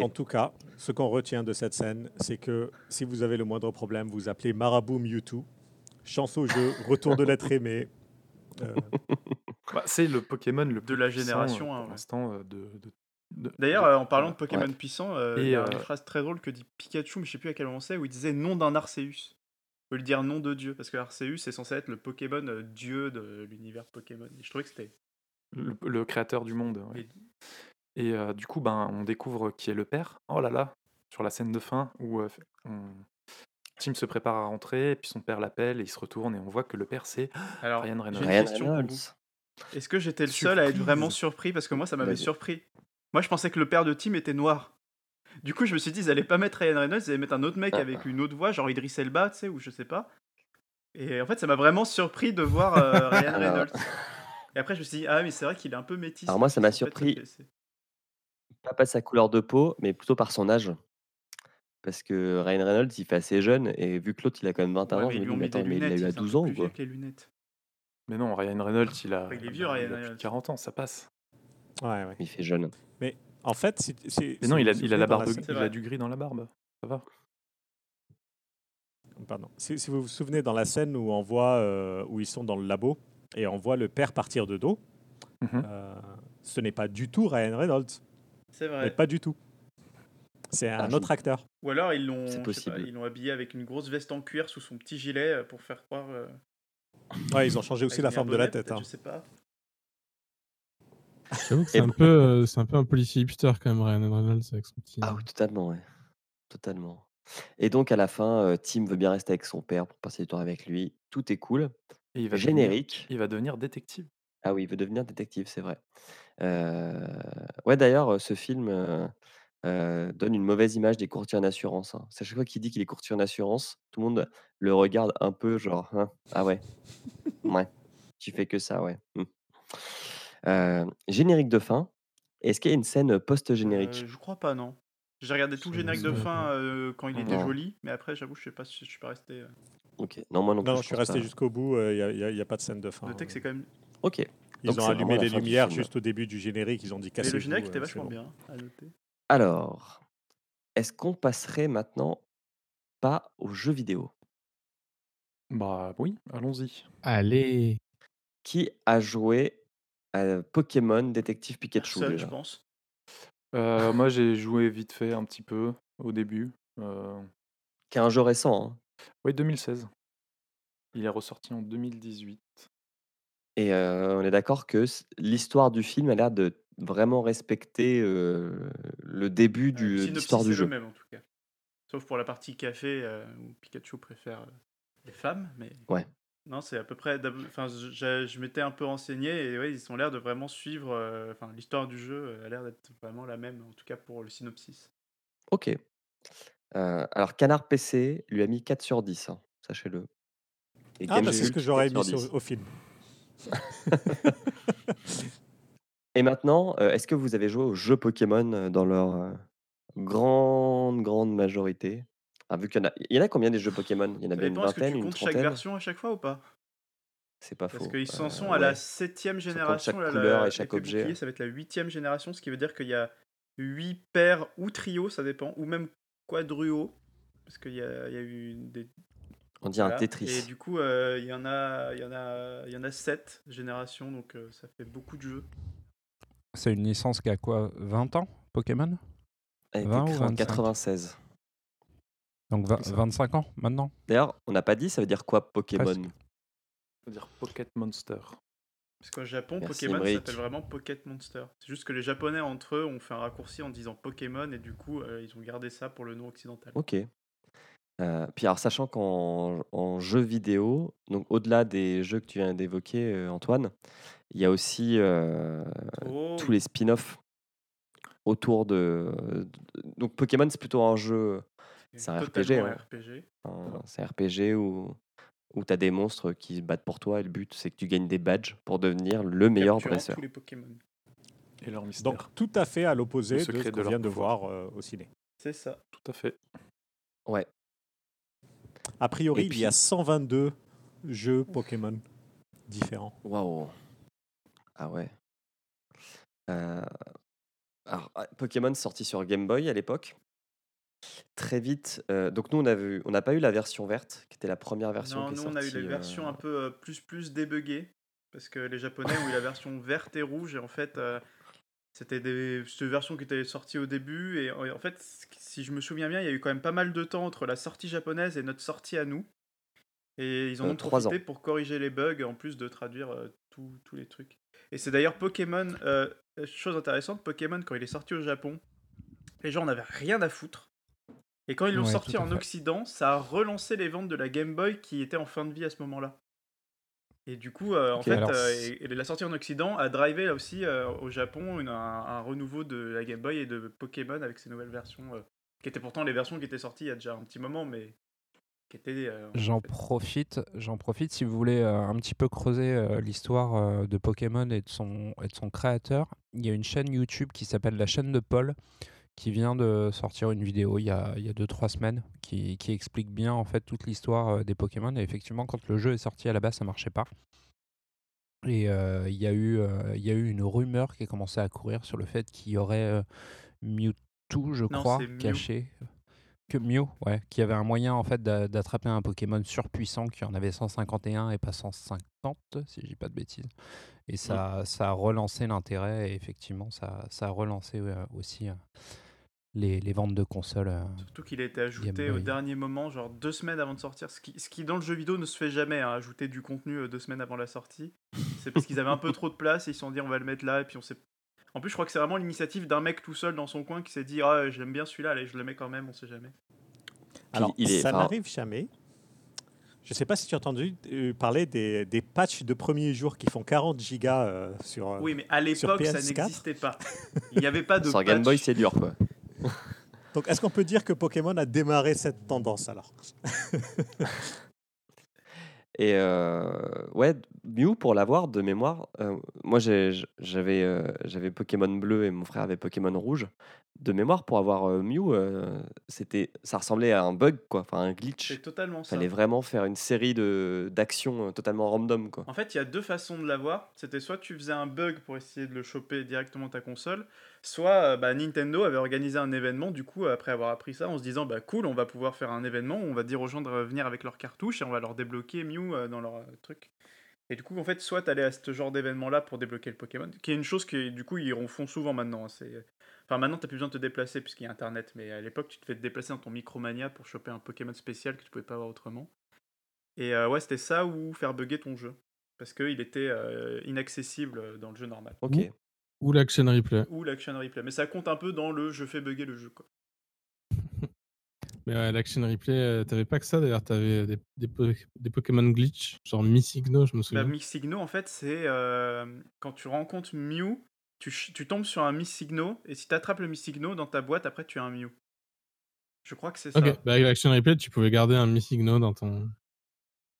En tout cas, ce qu'on retient de cette scène, c'est que si vous avez le moindre problème, vous appelez Marabout Mewtwo. Chance au jeu, retour de l'être aimé. Euh, [laughs] [laughs] Bah, c'est le Pokémon le De plus la puissant, génération, euh, hein, pour ouais. l'instant euh, de, de- de- D'ailleurs, euh, en parlant de. Pokémon puissants, euh, il y a euh, une phrase très drôle que dit Pikachu, mais je sais plus à quel moment c'est, où il disait nom d'un Arceus. Au lieu de dire nom de Dieu, parce que Arceus est censé être le Pokémon euh, Dieu de l'univers Pokémon. Et je trouvais que c'était. le, le créateur du monde. ouais. Et- Et euh, du coup, ben, on découvre qui est le père. Oh là là, sur la scène de fin où euh, on- Tim se prépare à rentrer, et puis son père l'appelle et il se retourne et on voit que le père c'est Alors, Ryan Reynolds. Ryan. Est-ce que j'étais le seul à être vraiment surpris? Parce que moi, ça m'avait surpris. Moi, je pensais que le père de Tim était noir. Du coup, je me suis dit, ils allaient pas mettre Ryan Reynolds, ils allaient mettre un autre mec Ah. avec une autre voix, genre Idris Elba, tu sais, ou je sais pas. Et en fait, ça m'a vraiment surpris de voir euh, [laughs] Ryan Alors- Reynolds. Et après, je me suis dit, ah, mais c'est vrai qu'il est un peu métis. Alors moi, ça m'a surpris. Pas par sa couleur de peau, mais plutôt par son âge. Parce que Ryan Reynolds, il fait assez jeune, et vu que l'autre, il a quand même 21 Ouais, ans, mais je me lui dis, mais attends, mais il l'a eu à c'est un 12 peu ans ou quoi avec les lunettes. Mais non, Ryan Reynolds, il a, Il est vieux, il a Ryan plus de Reynolds. 40 ans, ça passe. ouais, ouais. Il fait jeune. En fait, Mais non, il a, il a la barbe, il a du gris dans la barbe. Ça va. Pardon. Si, si vous vous souvenez dans la scène où on voit euh, où ils sont dans le labo et on voit le père partir de dos, Mhm. euh, ce n'est pas du tout Ryan Reynolds, C'est mais vrai. pas du tout. C'est un Ah, autre acteur. Ou alors, ils l'ont pas, possible. ils l'ont habillé avec une grosse veste en cuir sous son petit gilet euh, pour faire croire. euh, Ouais, ils ont changé aussi la forme de la tête. hein. Je sais pas. J'avoue que c'est un, peu, euh, c'est un peu un policier hipster quand même, Ryan Reynolds, avec son petit. Ah oui, totalement, ouais. Totalement. Et donc, à la fin, euh, Tim veut bien rester avec son père pour passer du temps avec lui. Tout est cool. Et il va devenir, Générique. il va devenir détective. Ah oui, il veut devenir détective, c'est vrai. Euh, Ouais, d'ailleurs, ce film euh, donne une mauvaise image des courtiers en assurance. hein. C'est à chaque fois qu'il dit qu'il est courtier en assurance, tout le monde le regarde un peu genre, Hein, ah ouais, ouais, tu fais que ça, ouais. hmm. Euh, générique de fin. Est-ce qu'il y a une scène post-générique? Euh, je crois pas, non. J'ai regardé tout le me générique de fin euh, quand il Non. était joli, mais après, j'avoue, je sais pas si je suis pas resté. euh. Ok, non, moi non plus. Non, je suis pense resté pas. jusqu'au bout, il n'y a, y a pas de scène de fin. Notez que c'est quand même. Ok, Ils Donc, ont c'est allumé la les fin du lumières film. juste au début du générique, ils ont dit Mais le générique était vachement bien, à noter. Alors, est-ce qu'on passerait maintenant pas aux jeux vidéo? Bah oui, allons-y. Allez Qui a joué à Pokémon Détective Pikachu Personne, déjà? je pense. Euh, moi, j'ai joué vite fait un petit peu au début. Euh, Qui est un jeu récent. hein. Oui, 2016. Il est ressorti en 2018. Et euh, on est d'accord que c- l'histoire du film a l'air de vraiment respecter euh, le début du- l'histoire du jeu. le même en tout cas. Sauf pour la partie café euh, où Pikachu préfère les femmes, mais. Ouais. Non, c'est à peu près. Enfin, je, je- m'étais un peu renseigné et ouais, ils ont l'air de vraiment suivre. euh, Enfin, l'histoire du jeu a l'air d'être vraiment la même, en tout cas pour le synopsis. Ok. Euh, alors, Canard PC lui a mis 4 sur 10, hein, sachez-le. Et Ah, bah, c'est ce que j'aurais 4 mis sur sur- 10. au film. [laughs] Et maintenant, euh, est-ce que vous avez joué aux jeux Pokémon euh, dans leur euh, grande, grande majorité? Ah, vu qu'il y en a, il y en a combien des jeux Pokémon? Il y en a Ça bien une dépend, est-ce que vingtaine, tu une comptes chaque trentaine? version à chaque fois ou pas? C'est pas faux. Parce qu'ils s'en sont à la ouais. septième compte génération. chaque là, couleur la- et chaque objet. bouclier, ça va être la huitième génération, ce qui veut dire qu'il y a huit paires ou trios, ça dépend, ou même quadruos. Parce qu'il y a, il y a eu des, On dirait un Voilà. Tetris. Et du coup, il y en a, il y en a, il y en a 7 générations, donc ça fait beaucoup de jeux. C'est une licence qui a quoi 20 ans, Pokémon? Elle a été 20 ou créée en 25? 96. Donc va- C'est ça. 25 ans maintenant? D'ailleurs, on n'a pas dit ça veut dire quoi Pokémon? Presque. C'est-à-dire Pocket Monster. Parce qu'au Japon, Merci, Pokémon s'appelle vraiment Pocket Monster. C'est juste que les Japonais entre eux ont fait un raccourci en disant Pokémon et du coup, euh, ils ont gardé ça pour le nom occidental. Ok. Euh, puis alors, sachant qu'en en jeu vidéo, donc au-delà des jeux que tu viens d'évoquer, euh, Antoine, il y a aussi euh, Oh, tous les spin-offs autour de, de- Donc Pokémon, c'est plutôt un jeu, c'est un RPG, hein. RPG. un- c'est un RPG où, où tu as des monstres qui se battent pour toi et le but c'est que tu gagnes des badges pour devenir le meilleur dresseur. tous les Pokémon. Et leur mystère. Donc tout à fait à l'opposé de ce qu'on vient de voir euh, au ciné. C'est ça. Tout à fait. Ouais. A priori, il y a puis- 122 jeux Pokémon différents. Waouh. Ah ouais. Euh, Alors, ah, Pokémon sorti sur Game Boy à l'époque. Très vite. euh, donc nous, on a vu, on n'a pas eu la version verte, qui était la première version Non, qui est nous on a eu sortie, les versions euh, un peu euh, plus plus débuggées parce que les Japonais ont eu la version [laughs] verte et rouge et en fait c'était des c'était des versions qui étaient sorties au début et en en fait si je me souviens bien il y a eu quand même pas mal de temps entre la sortie japonaise et notre sortie à nous et ils en ont trois profité ans. pour corriger les bugs en plus de traduire tous tous les trucs. Et c'est d'ailleurs Pokémon euh, chose intéressante Pokémon quand il est sorti au Japon les gens n'avaient rien à foutre. Et quand ils l'ont Ouais, sorti en fait. Occident, ça a relancé les ventes de la Game Boy qui était en fin de vie à ce moment-là. Et du coup, euh, en fait, alors, euh, c'est- et- et la sortie en Occident a drivé là aussi euh, au Japon une- un, un renouveau de la Game Boy et de Pokémon avec ces nouvelles versions, qui étaient pourtant les versions qui étaient sorties il y a déjà un petit moment, mais. Euh, en J'en profite, j'en profite si vous voulez euh, un petit peu creuser euh, l'histoire de Pokémon et de son et de son créateur. Il y a une chaîne YouTube qui s'appelle la chaîne de Paul qui vient de sortir une vidéo il y a il y a deux trois semaines qui, qui explique bien en fait toute l'histoire des Pokémon et effectivement quand le jeu est sorti à la base ça marchait pas. Et il y a eu il y a eu une rumeur qui a commencé à courir sur le fait qu'il y aurait Mewtwo je Non, crois Mew. Que Mew, ouais, qui avait un moyen en fait d'a- d'attraper un Pokémon surpuissant qui en avait 151 et pas 150, si je dis pas de bêtises. Et ça, ça a relancé l'intérêt et effectivement, ça, ça a relancé aussi euh, les, les ventes de consoles. euh. Surtout qu'il a été ajouté au dernier moment, genre deux semaines avant de sortir. Ce qui, ce qui dans le jeu vidéo ne se fait jamais, hein, ajouter du contenu euh, deux semaines avant la sortie. C'est parce qu'ils avaient un peu trop de place et ils se sont dit on va le mettre là et puis on s'est. En plus, je crois que c'est vraiment l'initiative d'un mec tout seul dans son coin qui s'est dit ah j'aime bien celui-là, allez je le mets quand même, on sait jamais. Alors, il est- ça enfin- n'arrive jamais. Je ne sais pas si tu as entendu euh, parler des, des patchs de premier jour qui font 40 gigas euh, sur. euh, Oui, mais à l'époque ça PS4? n'existait pas. [laughs] Il n'y avait pas de Sur Game Boy, patch. c'est dur quoi. Donc, est-ce qu'on peut dire que Pokémon a démarré cette tendance alors? [laughs] Et euh, ouais, Mew, pour l'avoir de mémoire, euh, moi j'avais euh, j'avais Pokémon bleu et mon frère avait Pokémon rouge. De mémoire, pour avoir Mew, c'était, ça ressemblait à un bug, quoi, enfin un glitch. C'est totalement ça. fallait vraiment faire une série d'actions totalement random, quoi. En fait, il y a deux façons de l'avoir. C'était soit tu faisais un bug pour essayer de le choper directement ta console, soit euh, bah, Nintendo avait organisé un événement. Du coup, après avoir appris ça, en se disant bah cool, on va pouvoir faire un événement on va dire aux gens de revenir avec leurs cartouches et on va leur débloquer Mew euh, dans leur euh, truc. Et du coup, en fait, soit t'allais à ce genre d'événement-là pour débloquer le Pokémon, qui est une chose que du coup ils font souvent maintenant. hein. C'est Enfin, maintenant, t'as plus besoin de te déplacer puisqu'il y a Internet, mais à l'époque, tu te fais te déplacer dans ton Micromania pour choper un Pokémon spécial que tu pouvais pas avoir autrement. Et ouais, c'était ça ou faire bugger ton jeu. Parce qu'il était inaccessible dans le jeu normal. Ou l'action replay. Ou l'action replay. Mais ça compte un peu dans le je fais bugger le jeu. Quoi. [laughs] Mais ouais, l'action replay, euh, t'avais pas que ça d'ailleurs, t'avais des, des, po- des Pokémon glitch, genre Missigno, je me Bah, souviens. Missigno, en fait, c'est euh, quand tu rencontres Mew, tu, tombes sur un Missigno, et si tu attrapes le Missigno dans ta boîte, après tu as un Mew. Je crois que c'est ça. ok, bah, avec l'action replay, tu pouvais garder un Missigno dans ton.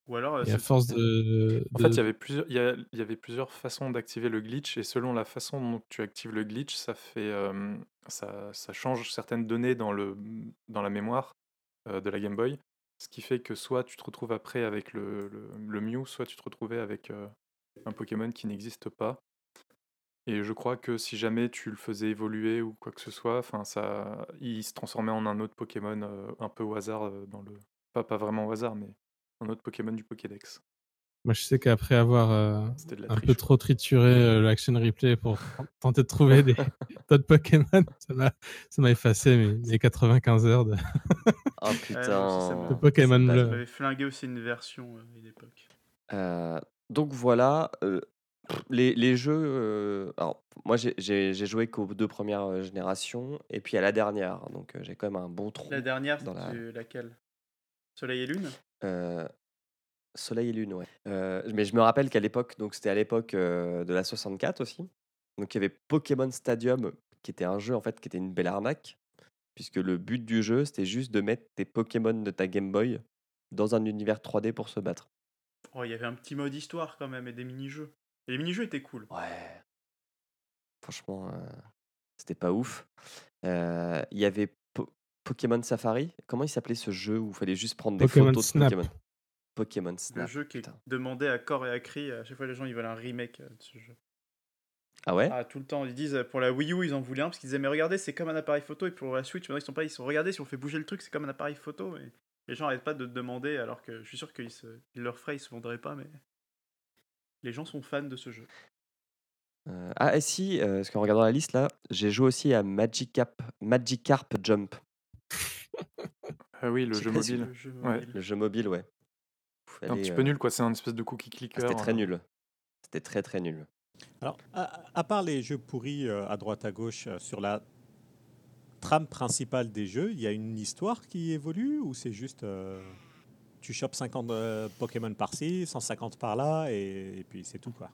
Ou alors, euh, Et à c'est- force de. En de- fait, il y avait plusieurs, il y a- il y avait plusieurs façons d'activer le glitch et selon la façon dont tu actives le glitch, ça fait, euh, ça, ça change certaines données dans le, dans la mémoire euh, de la Game Boy, ce qui fait que soit tu te retrouves après avec le, le, le Mew, soit tu te retrouvais avec euh, un Pokémon qui n'existe pas. Et je crois que si jamais tu le faisais évoluer ou quoi que ce soit, enfin ça, il se transformait en un autre Pokémon un peu au hasard dans le, pas pas vraiment au hasard, mais un autre Pokémon du Pokédex. Moi, je sais qu'après avoir euh, un peu trop trituré euh, l'action replay pour tenter de trouver des [laughs] d'autres Pokémon, ça m'a ça m'a effacé mes, mes 95 heures de. Oh [laughs] putain. De Pokémon Bleu. ça m'avait flingué aussi une version euh, à une époque. Euh, donc voilà, euh, les, les jeux. euh, alors, moi, j'ai- joué qu'aux deux premières générations et puis à la dernière. Donc, euh, j'ai quand même un bon trou. La dernière, dans la- laquelle? Soleil et Lune? Soleil et Lune, ouais. Mais je me rappelle qu'à l'époque, donc c'était à l'époque de la 64 aussi. Donc, il y avait Pokémon Stadium, qui était un jeu en fait qui était une belle arnaque, puisque le but du jeu c'était juste de mettre tes Pokémon de ta Game Boy dans un univers 3D pour se battre. Oh, il y avait un petit mode histoire quand même et des mini-jeux. Et les mini-jeux étaient cool. Ouais. Franchement, c'était pas ouf. Il y avait Pokémon Safari. Comment il s'appelait ce jeu où il fallait juste prendre des Pokémon photos de Snap. Pokémon? Pokémon Le Snap. jeu qui est putain. demandé à corps et à cri. À chaque fois, les gens ils veulent un remake euh, de ce jeu. Ah ouais? Ah, tout le temps. Ils disent euh, pour la Wii U, ils en voulaient un parce qu'ils disaient, mais regardez, c'est comme un appareil photo. Et pour la Switch, maintenant, ils sont pas. Ils sont regardez, si on fait bouger le truc, c'est comme un appareil photo. Et les gens arrêtent pas de demander alors que je suis sûr qu'ils se... ils leur feraient, ils se vendraient pas, mais. Les gens sont fans de ce jeu. Euh, Ah, et si, euh, parce qu'en regardant la liste là, j'ai joué aussi à Magikarp, Magikarp Jump, Ah oui, le jeu mobile. Le jeu Ouais. le jeu mobile, ouais. C'est un petit euh, peu nul, quoi. C'est un espèce de cookie ah, clicker. C'était très euh, nul. C'était très très nul. Alors, à, à part les jeux pourris euh, à droite à gauche, euh, sur la trame principale des jeux, il y a une histoire qui évolue ou c'est juste euh, tu chopes 50 euh, Pokémon par-ci, 150 par-là et, et puis c'est tout quoi?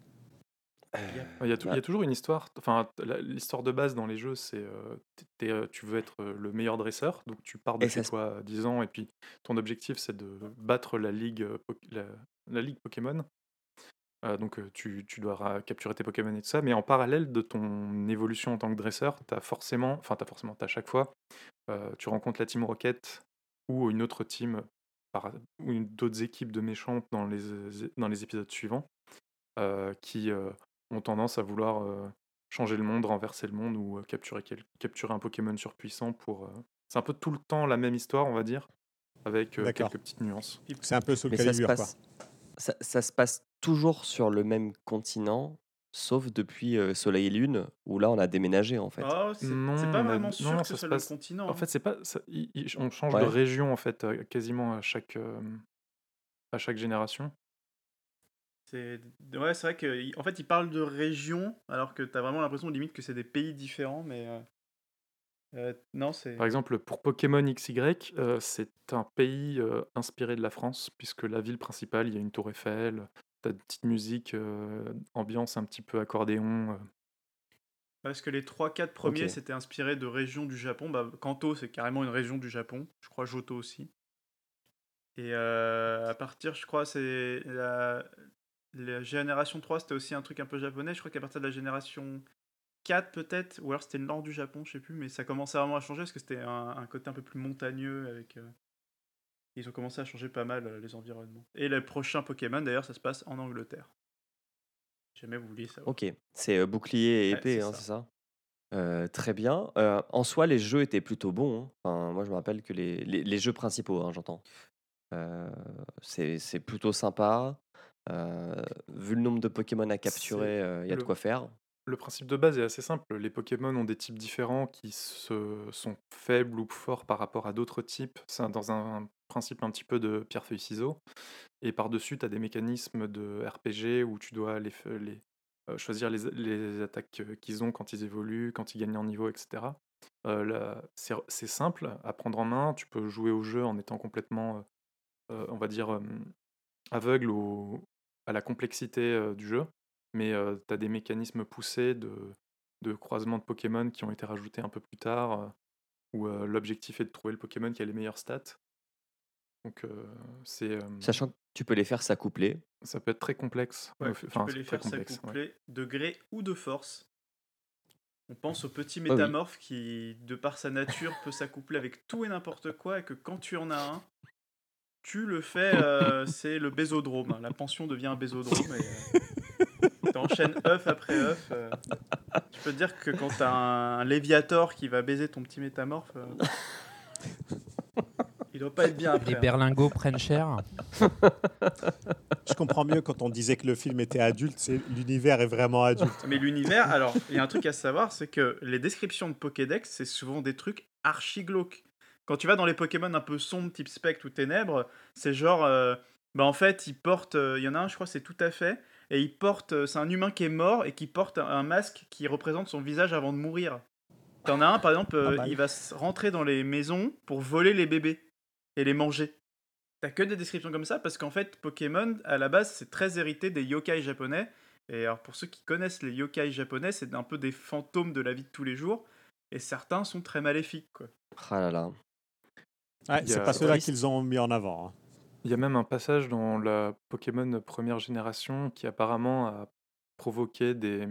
Il y, a tou- il y Ouais. a toujours une histoire. Enfin, l'histoire de base dans les jeux, c'est euh, euh, tu veux être euh, le meilleur dresseur, donc tu pars de Et chez toi à 10 ans, et puis ton objectif, c'est de battre la ligue, euh, la, la ligue Pokémon. Euh, donc euh, tu, tu dois capturer tes Pokémon et tout ça, mais en parallèle de ton évolution en tant que dresseur, tu as forcément, enfin t'as forcément, t'as à chaque fois, euh, tu rencontres la Team Rocket ou une autre team, par- ou d'autres équipes de méchants dans les, dans les épisodes suivants, euh, qui euh, ont tendance à vouloir euh, changer le monde, renverser le monde ou euh, capturer, quel- capturer un Pokémon surpuissant pour... euh, C'est un peu tout le temps la même histoire, on va dire, avec euh, quelques petites nuances. C'est un peu sous le Mais ça se, quoi. passe, ça, ça se passe toujours sur le même continent, sauf depuis euh, Soleil et Lune, où là on a déménagé en fait. Oh, c'est Non, c'est pas a- vraiment non, sûr non, que ça ce soit passe- le continent. En hein. fait, c'est pas, ça- il- il- on change Ouais. de région en fait, euh, quasiment à chaque, euh, à chaque génération. C'est ouais, c'est vrai que en fait, ils parlent de région alors que tu as vraiment l'impression limite que c'est des pays différents, mais euh, euh, non, c'est Par exemple, pour Pokémon XY, euh, c'est un pays euh, inspiré de la France, puisque la ville principale, il y a une tour Eiffel, t'as de petites musiques, ambiance un petit peu accordéon. parce que les 3-4 premiers c'était inspiré de régions du Japon. Bah, Kanto, c'est carrément une région du Japon. Je crois Johto aussi. Et euh, à partir, je crois, c'est la, la génération 3, c'était aussi un truc un peu japonais. Je crois qu'à partir de la génération 4 peut-être, ou alors c'était le nord du Japon, je sais plus, mais ça commençait vraiment à changer parce que c'était un, un côté un peu plus montagneux avec. euh, Ils ont commencé à changer pas mal euh, les environnements. Et les prochains Pokémon, d'ailleurs, ça se passe en Angleterre. Jamais vous vouliez savoir. Ok, c'est euh, bouclier et Ouais, épée, c'est hein, ça. ça? Très bien. En soi, les jeux étaient plutôt bons. hein. Enfin, moi, je me rappelle que les, les- les jeux principaux, hein, j'entends. C'est c'est plutôt sympa. Euh, vu le nombre de Pokémon à capturer, euh, il y a de quoi faire. Le principe de base est assez simple. Les Pokémon ont des types différents qui se, sont faibles ou forts par rapport à d'autres types. C'est dans un, principe un petit peu de pierre-feuille-ciseaux. Et par-dessus, tu as des mécanismes de RPG où tu dois les, euh, choisir les, les attaques qu'ils ont quand ils évoluent, quand ils gagnent en niveau, etc. Euh, c'est simple à prendre en main. Tu peux jouer au jeu en étant complètement, euh, on va dire, aveugle au- à la complexité euh, du jeu. Mais tu as des mécanismes poussés de, de croisement de Pokémon qui ont été rajoutés un peu plus tard, euh, où euh, l'objectif est de trouver le Pokémon qui a les meilleures stats. Donc euh, c'est euh, Sachant que tu peux les faire s'accoupler. ça peut être très complexe. Ouais, Enfin, tu peux les faire complexe, ouais. s'accoupler de gré ou de force. On pense au petit oui. métamorphe qui, de par sa nature, peut s'accoupler avec tout et n'importe quoi et que quand tu en as un, tu le fais, euh, [laughs] c'est le bésodrome. hein. La pension devient un bésodrome et euh, t'enchaînes œuf après œuf. euh. Je peux te dire que quand t'as un, un Léviator qui va baiser ton petit métamorphe, euh, il doit pas être bien après. Les hein. berlingots prennent cher. Je comprends mieux quand on disait que le film était adulte, c'est l'univers est vraiment adulte. Mais l'univers, alors, il y a un truc à savoir, c'est que les descriptions de Pokédex, c'est souvent des trucs archi glauques. Quand tu vas dans les Pokémon un peu sombres, type Spectre ou Ténèbres, c'est genre, euh, bah en fait, il porte, euh, il y en a un, je crois, c'est tout à fait, et il porte, euh, c'est un humain qui est mort et qui porte un, un masque qui représente son visage avant de mourir. T'en as un, par exemple, euh, Pas mal. il va rentrer dans les maisons pour voler les bébés et les manger. T'as que des descriptions comme ça parce qu'en fait, Pokémon, à la base, c'est très hérité des yokai japonais. Et alors, pour ceux qui connaissent les yokai japonais, c'est un peu des fantômes de la vie de tous les jours. Et certains sont très maléfiques, quoi. Ah là là. Ouais, c'est pas ceux-là qu'ils ont mis en avant. hein. Il y a même un passage dans la Pokémon première génération qui apparemment a provoqué des,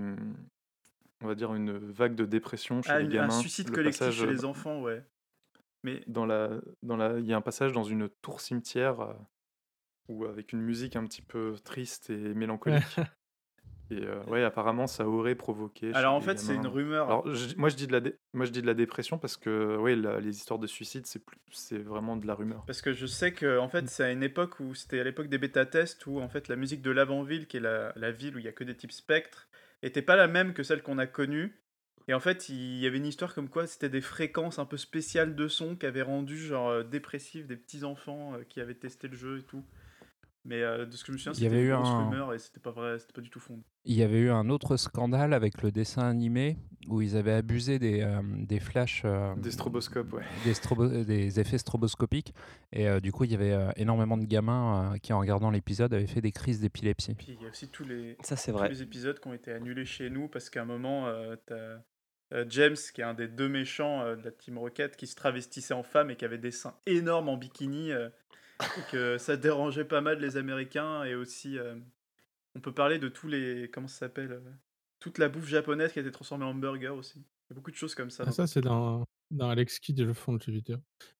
on va dire une vague de dépression chez Ah, les une- un gamins. suicide Le collectif passage, chez les euh, enfants, ouais. Mais Dans la, dans la, il y a un passage dans une tour cimetière euh, où avec une musique un petit peu triste et mélancolique. [laughs] et euh, ouais, apparemment ça aurait provoqué. alors en fait, c'est une rumeur. Alors, je- moi, je dis de la, dé- moi, je dis de la dépression parce que ouais, la- les histoires de suicide, c'est plus, c'est vraiment de la rumeur. Parce que je sais que en fait, c'est à une époque où c'était à l'époque des bêta-tests où en fait la musique de l'avant-ville, qui est la, la ville où il y a que des types spectres, était pas la même que celle qu'on a connue. Et en fait, il y avait une histoire comme quoi c'était des fréquences un peu spéciales de son qui avaient rendu genre euh, dépressif des petits enfants euh, qui avaient testé le jeu et tout. Mais euh, de ce que je me souviens, Il y c'était avait une un- rumeur et c'était pas vrai, c'était pas du tout fondé. Il y avait eu un autre scandale avec le dessin animé où ils avaient abusé des, euh, des flashs, euh, Des stroboscopes, ouais. des, strobo- des effets stroboscopiques. Et euh, du coup, il y avait euh, énormément de gamins euh, qui, en regardant l'épisode, avaient fait des crises d'épilepsie. Puis il y a aussi tous les, Ça, c'est tous vrai. les épisodes qui ont été annulés chez nous parce qu'à un moment, euh, t'as euh, James, qui est un des deux méchants euh, de la Team Rocket, qui se travestissait en femme et qui avait des seins énormes en bikini, euh, que ça dérangeait pas mal les Américains. Et aussi, euh, on peut parler de tous les. Comment ça s'appelle euh, Toute la bouffe japonaise qui a été transformée en burger aussi. Il y a beaucoup de choses comme ça. Ah, ça, c'est dans, dans Alex Kidd, le fond de jeu vidéo.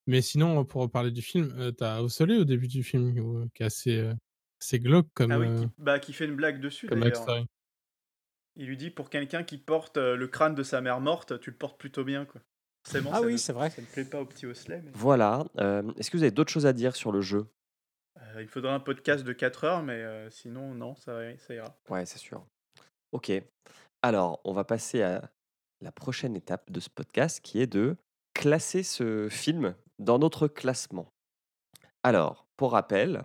Mais sinon, pour parler du film, euh, t'as Ossolé au début du film, où- qui est assez, euh, assez glauque comme, Ah oui, euh, qui, bah, qui fait une blague dessus comme. Il lui dit pour quelqu'un qui porte euh, le crâne de sa mère morte, tu le portes plutôt bien. quoi. Forcément, Ah ça oui, ne- c'est vrai. Ça ne plaît pas au petit Osley. mais- Voilà. euh, Est-ce que vous avez d'autres choses à dire sur le jeu? Euh, il faudra un podcast de 4 heures, mais euh, sinon, non, ça, ça ira. Ouais, c'est sûr. Ok. Alors, on va passer à la prochaine étape de ce podcast qui est de classer ce film dans notre classement. Alors, pour rappel,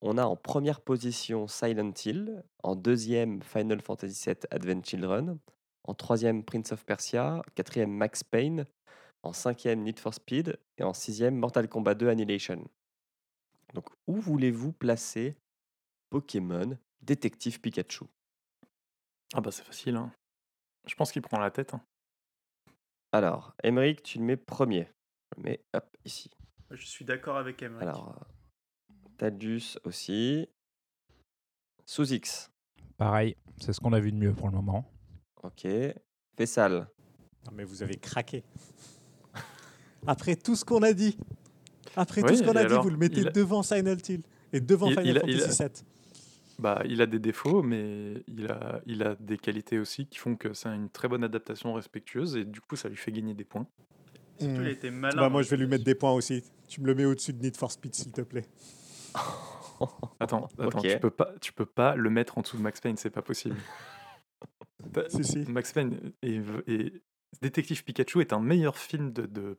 on a en première position Silent Hill, en deuxième Final Fantasy VII Advent Children, en troisième Prince of Persia, quatrième Max Payne, en cinquième Need for Speed et en sixième Mortal Kombat 2 Annihilation. Donc, où voulez-vous placer Pokémon Détective Pikachu? Ah bah c'est facile. Hein. Je pense qu'il prend la tête. hein. Alors, Emeric, tu le mets premier. Je le mets hop, ici. Je suis d'accord avec Emmerich. Alors, Tadius aussi. Sous X. Pareil, c'est ce qu'on a vu de mieux pour le moment. Ok. Fessal. Non, mais vous avez craqué. Après tout ce qu'on a dit, après tout ce qu'on a dit, vous le mettez il a- devant Silent Hill et devant Il- Final il il Fantasy a- VII. Bah, il a des défauts, mais il a, il a des qualités aussi qui font que c'est une très bonne adaptation respectueuse et du coup ça lui fait gagner des points. Surtout, il malin. Bah, moi, je vais lui mettre des points aussi. Tu me le mets au-dessus de Need for Speed, s'il te plaît. [laughs] Attends, attends tu, peux pas, tu peux pas le mettre en dessous de Max Payne, c'est pas possible. T'as- [laughs] Si, si. Max Payne et, et Détective Pikachu est un meilleur film de, de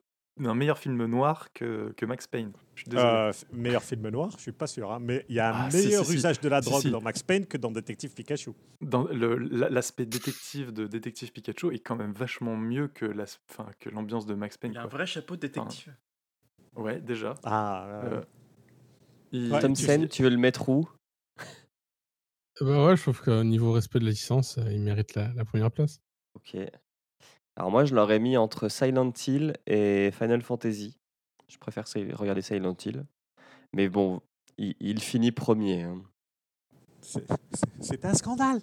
un meilleur film noir que, que Max Payne. Je suis désolé. Euh, meilleur film noir, je suis pas sûr. hein, mais il y a un Ah, meilleur si, si. usage de la drogue si. dans Max Payne que dans Détective Pikachu. Dans la- l'aspect détective de Détective Pikachu est quand même vachement mieux que l'as- enfin, que l'ambiance de Max Payne. Il a un vrai chapeau de détective. Ouais, déjà. Ah, euh, il- Ouais, Tom tu Sen, tu veux le mettre où? Bah ouais, je trouve qu'au niveau respect de la licence, euh, il mérite la, la première place. Ok. Alors moi, je l'aurais mis entre Silent Hill et Final Fantasy. Je préfère regarder Silent Hill. Mais bon, il, il finit premier. hein. c'est- un scandale.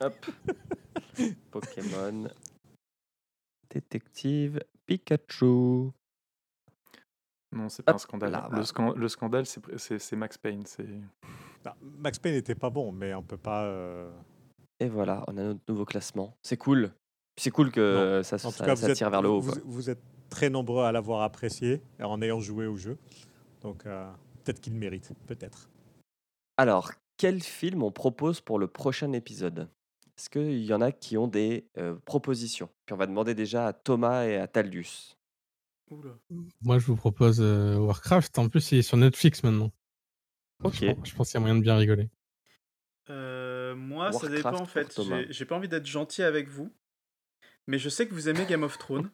Hop. [laughs] Pokémon. Détective Pikachu. Non, c'est pas un scandale. là, le, va. scan- le scandale, c'est Max Payne. Max Payne n'était pas bon, mais on peut pas. euh, Et voilà, on a notre nouveau classement. C'est cool. C'est cool que ça, En tout ça- cas, ça vous êtes, tire vers le haut. vous, quoi. vous êtes très nombreux à l'avoir apprécié en ayant joué au jeu. Donc euh, peut-être qu'il mérite, peut-être. Alors, quel film on propose pour le prochain épisode? Est-ce qu'il y en a qui ont des euh, propositions? Puis on va demander déjà à Thomas et à Taldius. Oula. Moi, je vous propose euh, Warcraft. En plus, il est sur Netflix maintenant. Ok. Je, pense- je pense qu'il y a moyen de bien rigoler. Euh, moi, ça dépend en fait. J'ai pas envie d'être gentil avec vous, mais je sais que vous aimez Game of Thrones.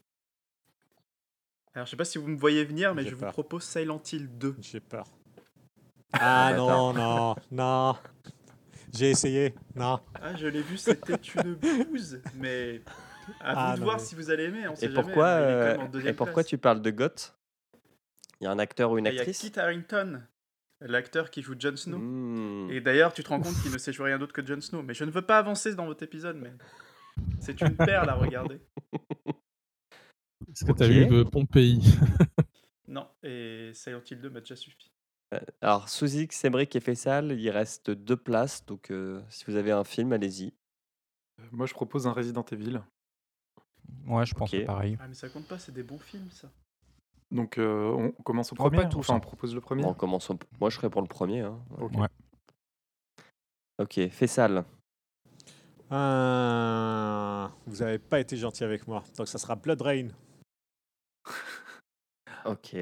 Alors, je sais pas si vous me voyez venir, mais je vous propose Silent Hill 2. J'ai peur. Ah bah, non, non, [laughs] non. J'ai essayé. Non. Ah, je l'ai vu, c'était une bouse, mais à vous Ah, de non, voir mais- si vous allez aimer. On sait Et pourquoi, euh, et pourquoi place. tu parles de Goth? Il y a un acteur ou une Ah, Il y a actrice? Kit Harington l'acteur qui joue Jon Snow. Mmh. Et d'ailleurs, tu te rends compte qu'il ne sait jouer rien d'autre que Jon Snow. Mais je ne veux pas avancer dans votre épisode, mais c'est une perle à regarder. [laughs] Est-ce que t'as Ok. vu Pompéi? [laughs] Non, et Silent Hill 2 m'a déjà suffi. Euh, Alors, X, Emmerich et Fessal, il reste deux places. Donc, euh, si vous avez un film, allez-y. Euh, Moi, je propose un Resident Evil. Ouais, je pense pareil. Ah, mais ça compte pas, c'est des bons films, ça. Donc, euh, on commence au premier. enfin, hein. on propose le premier. Bon, commençons. Moi, je serais pour le premier. hein. Ok. Ouais. Ok, Fessal. Euh, Vous n'avez pas été gentil avec moi. Donc ça sera Blood Rain. [laughs] Ok.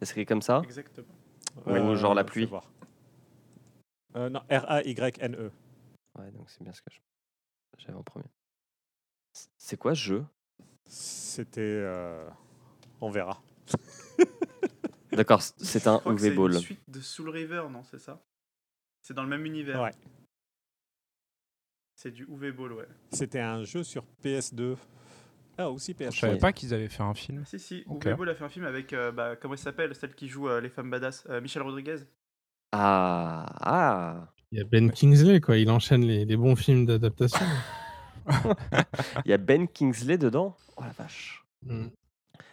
Ça s'écrit comme ça? Exactement. Ou genre la fais pluie. voir. Euh, non, R-A-Y-N-E. Ouais, donc c'est bien ce que je- j'avais en premier. C- C'est quoi ce jeu? C'était. euh, On verra. D'accord, c- c'est un Je crois que UV c'est Ball. une suite de Soul River, non, c'est ça? C'est dans le même univers. Ouais. C'est du UV Ball, ouais. C'était un jeu sur PS2. Ah, aussi Je PS2. savais Ouais. pas qu'ils avaient fait un film. Si, si, Ok. UV Ball a fait un film avec, euh, bah, comment elle s'appelle, celle qui joue euh, les femmes badass Euh, Michel Rodriguez Ah, ah Il y a Ben Kingsley, quoi. Il enchaîne les, les bons films d'adaptation. [laughs] Il y a Ben Kingsley dedans? Oh la vache. Mm.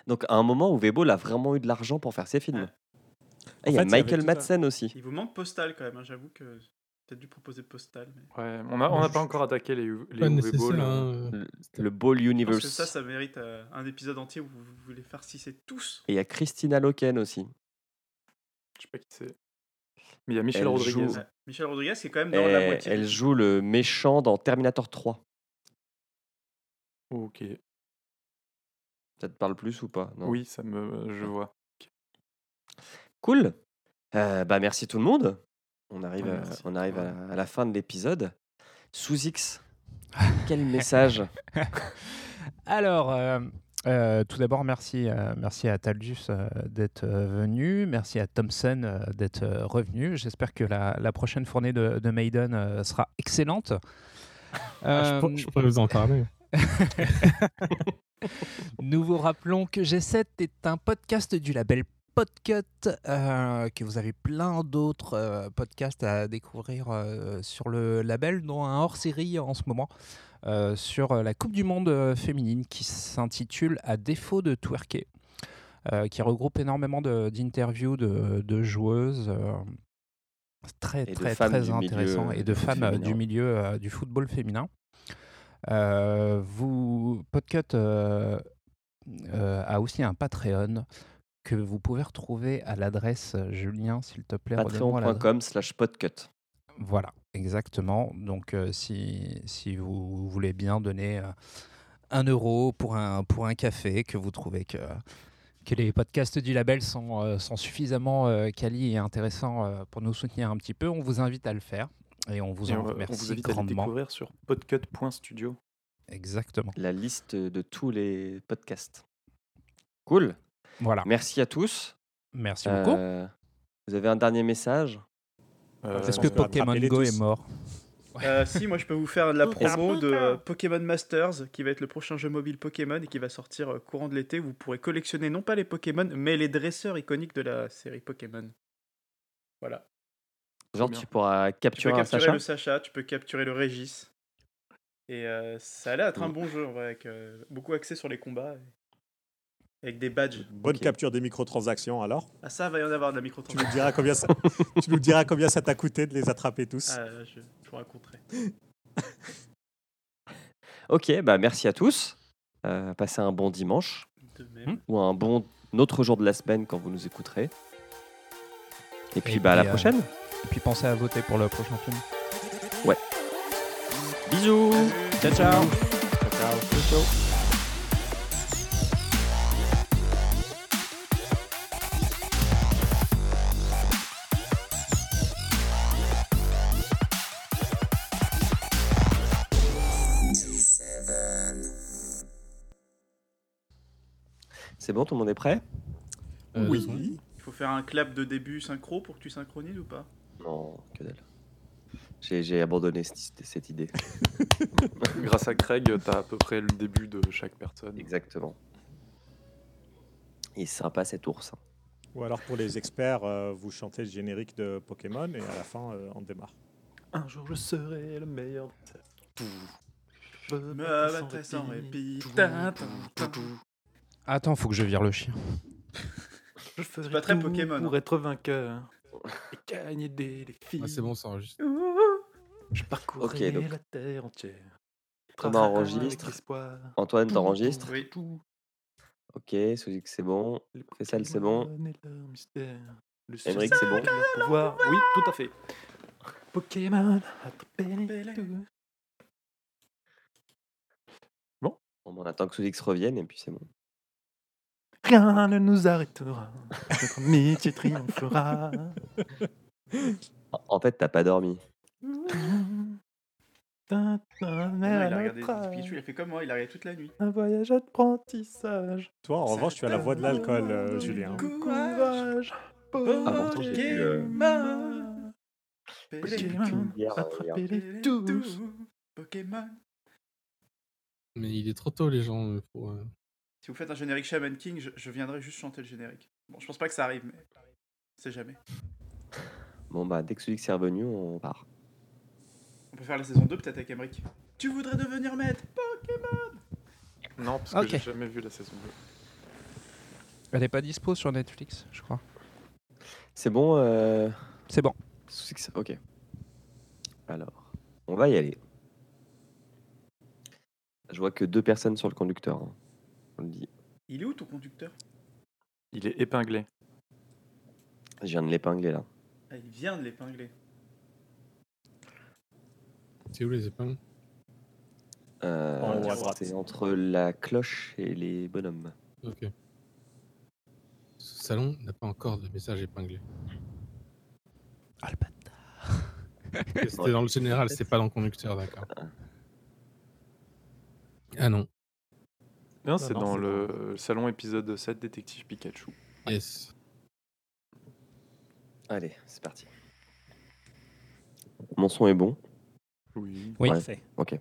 Donc à un moment, UV Ball a vraiment eu de l'argent pour faire ses films. Ouais. Ah, il y a fait, il Michael Madsen aussi. Il vous manque Postal quand même, hein, j'avoue que peut-être dû proposer Postal. Mais... Ouais, on n'a on a pas [laughs] encore attaqué les, les UV nécessaire. Balls. hein. Le, le Ball Universe. que ça, ça mérite euh, un épisode entier où vous, vous voulez farcisser tous. Et il y a Christina Loken aussi. Je sais pas qui c'est. Mais il y a Michel Elle Rodriguez. joue- Ouais. Michel Rodriguez qui est quand même dans la Et moitié. elle joue le méchant dans Terminator 3. Ok. Ça te parle plus ou pas non? Oui, ça me, je vois. Cool. Euh, bah merci tout le monde. On arrive, Ouais, à, on arrive à, la, à la fin de l'épisode. Sous X, [laughs] quel message? [laughs] Alors, euh, euh, tout d'abord, merci, euh, merci à Taldus euh, d'être euh, venu. Merci à Thompson euh, d'être euh, revenu. J'espère que la, la prochaine fournée de, de Maiden euh, sera excellente. [laughs] Ah, je, pour- je pourrais vous en parler. Nous vous rappelons que G7 est un podcast du label Podcut, euh, que vous avez plein d'autres euh, podcasts à découvrir euh, sur le label, dont un hors-série en ce moment sur la Coupe du Monde féminine qui s'intitule À défaut de twerker, qui regroupe énormément d'interviews de, de joueuses. très, Et très, très intéressant et de femmes du milieu du football féminin. Vous, Podcut a aussi un Patreon que vous pouvez retrouver à l'adresse, euh, Julien, s'il te plaît. Patreon.com slash podcut. Voilà, exactement. Donc, euh, si, si vous voulez bien donner euh, un euro pour un, pour un café, que vous trouvez que, que les podcasts du label sont, euh, sont suffisamment euh, quali et intéressants euh, pour nous soutenir un petit peu, on vous invite à le faire. Et on vous Et en on, on remercie vous invite à les grandement. découvrir sur podcut.studio. Exactement. La liste de tous les podcasts. Cool. Voilà. Merci à tous. Merci beaucoup. Euh, vous avez un dernier message Euh, Est-ce que Pokémon Go tous. est mort Euh, si, moi je peux vous faire de la promo de Pokémon Masters, qui va être le prochain jeu mobile Pokémon et qui va sortir euh, courant de l'été. Vous pourrez collectionner non pas les Pokémon, mais les dresseurs iconiques de la série Pokémon. Voilà. Genre, tu pourras Tu peux capturer un capturer Sacha le Sacha, tu peux capturer le Régis. Et euh, ça a l'air d'être un bon jeu, en vrai, avec euh, beaucoup axé sur les combats. et- Avec des badges. Bonne capture des microtransactions alors. Ah, ça va y en avoir de la Tu nous microtransaction. diras combien ça, [laughs] tu nous diras combien ça t'a coûté de les attraper tous. Ah, je, je vous raconterai. [laughs] Ok, bah merci à tous. Euh, passez un bon dimanche De même. ou un bon autre jour de la semaine quand vous nous écouterez. Et puis Et bah à la euh, prochaine. Et puis pensez à voter pour le prochain film. Bisous. Ciao, ciao Ciao, ciao. C'est bon, tout le monde est prêt Euh, oui. Il faut faire un clap de début synchro pour que tu synchronises ou pas? Non, que dalle. J'ai j'ai abandonné cette, cette idée. [laughs] Grâce à Craig, tu as à peu près le début de chaque personne. Exactement. Il est sympa cet ours. hein. Ou alors pour les experts, euh, vous chantez le générique de Pokémon et à la fin, euh, on démarre. Un jour je serai le meilleur. Je Me battrai sans répit. Attends, faut que je vire le chien. [laughs] Je ferai pas très tout Pokémon, pour hein. être vainqueur et gagner des défis. Ah, c'est bon, ça enregistre. [laughs] Je donc- la terre entière. Thomas Travailler enregistre. Antoine, t'enregistres Oui. tout, Ok, Suzix, c'est bon. Fessal, c'est bon. Émeric, c'est bon. pouvoir. Oui, tout à fait. Pokémon. Bon, on attend que Suzix revienne et puis c'est bon. Rien ne nous arrêtera. Notre amitié triomphera. En- fait, t'as pas dormi. Non, il a regardé notre Pikachu, il a fait comme moi, il a regardé toute la nuit. Un voyage d'apprentissage. Toi, en revanche, tu as la voix de l'alcool, euh, Julien. Courage. Ah, pourtant, j'ai bu, euh, Pokémon. Euh, attrapez-les tous. Pokémon. Mais il est trop tôt, les gens. euh, Pour, euh, Si vous faites un générique Shaman King, je, je viendrai juste chanter le générique. Bon, je pense pas que ça arrive, mais c'est jamais. Bon, bah, dès que Suzix est revenu, on part. On peut faire la saison 2 peut-être avec Emmerich. Tu voudrais devenir maître Pokémon Non, parce que j'ai jamais vu la saison 2. Elle est pas dispo sur Netflix, je crois. C'est bon, euh... C'est bon. Ok. Alors, on va y aller. Je vois que deux personnes sur le conducteur. hein. On le dit. Il est où ton conducteur? Il est épinglé. Je viens de l'épingler là. ah, Il vient de l'épingler. C'est où les épingles? Euh. C'est entre la cloche et les bonhommes. Ok. Ce salon n'a pas encore de message épinglé. C'était dans le général, c'est pas dans le conducteur, d'accord. Ah non. Non, c'est dans le salon épisode 7 Détective Pikachu. Yes. Allez, c'est parti. Mon son est bon. Oui. Oui. Ouais. Ok.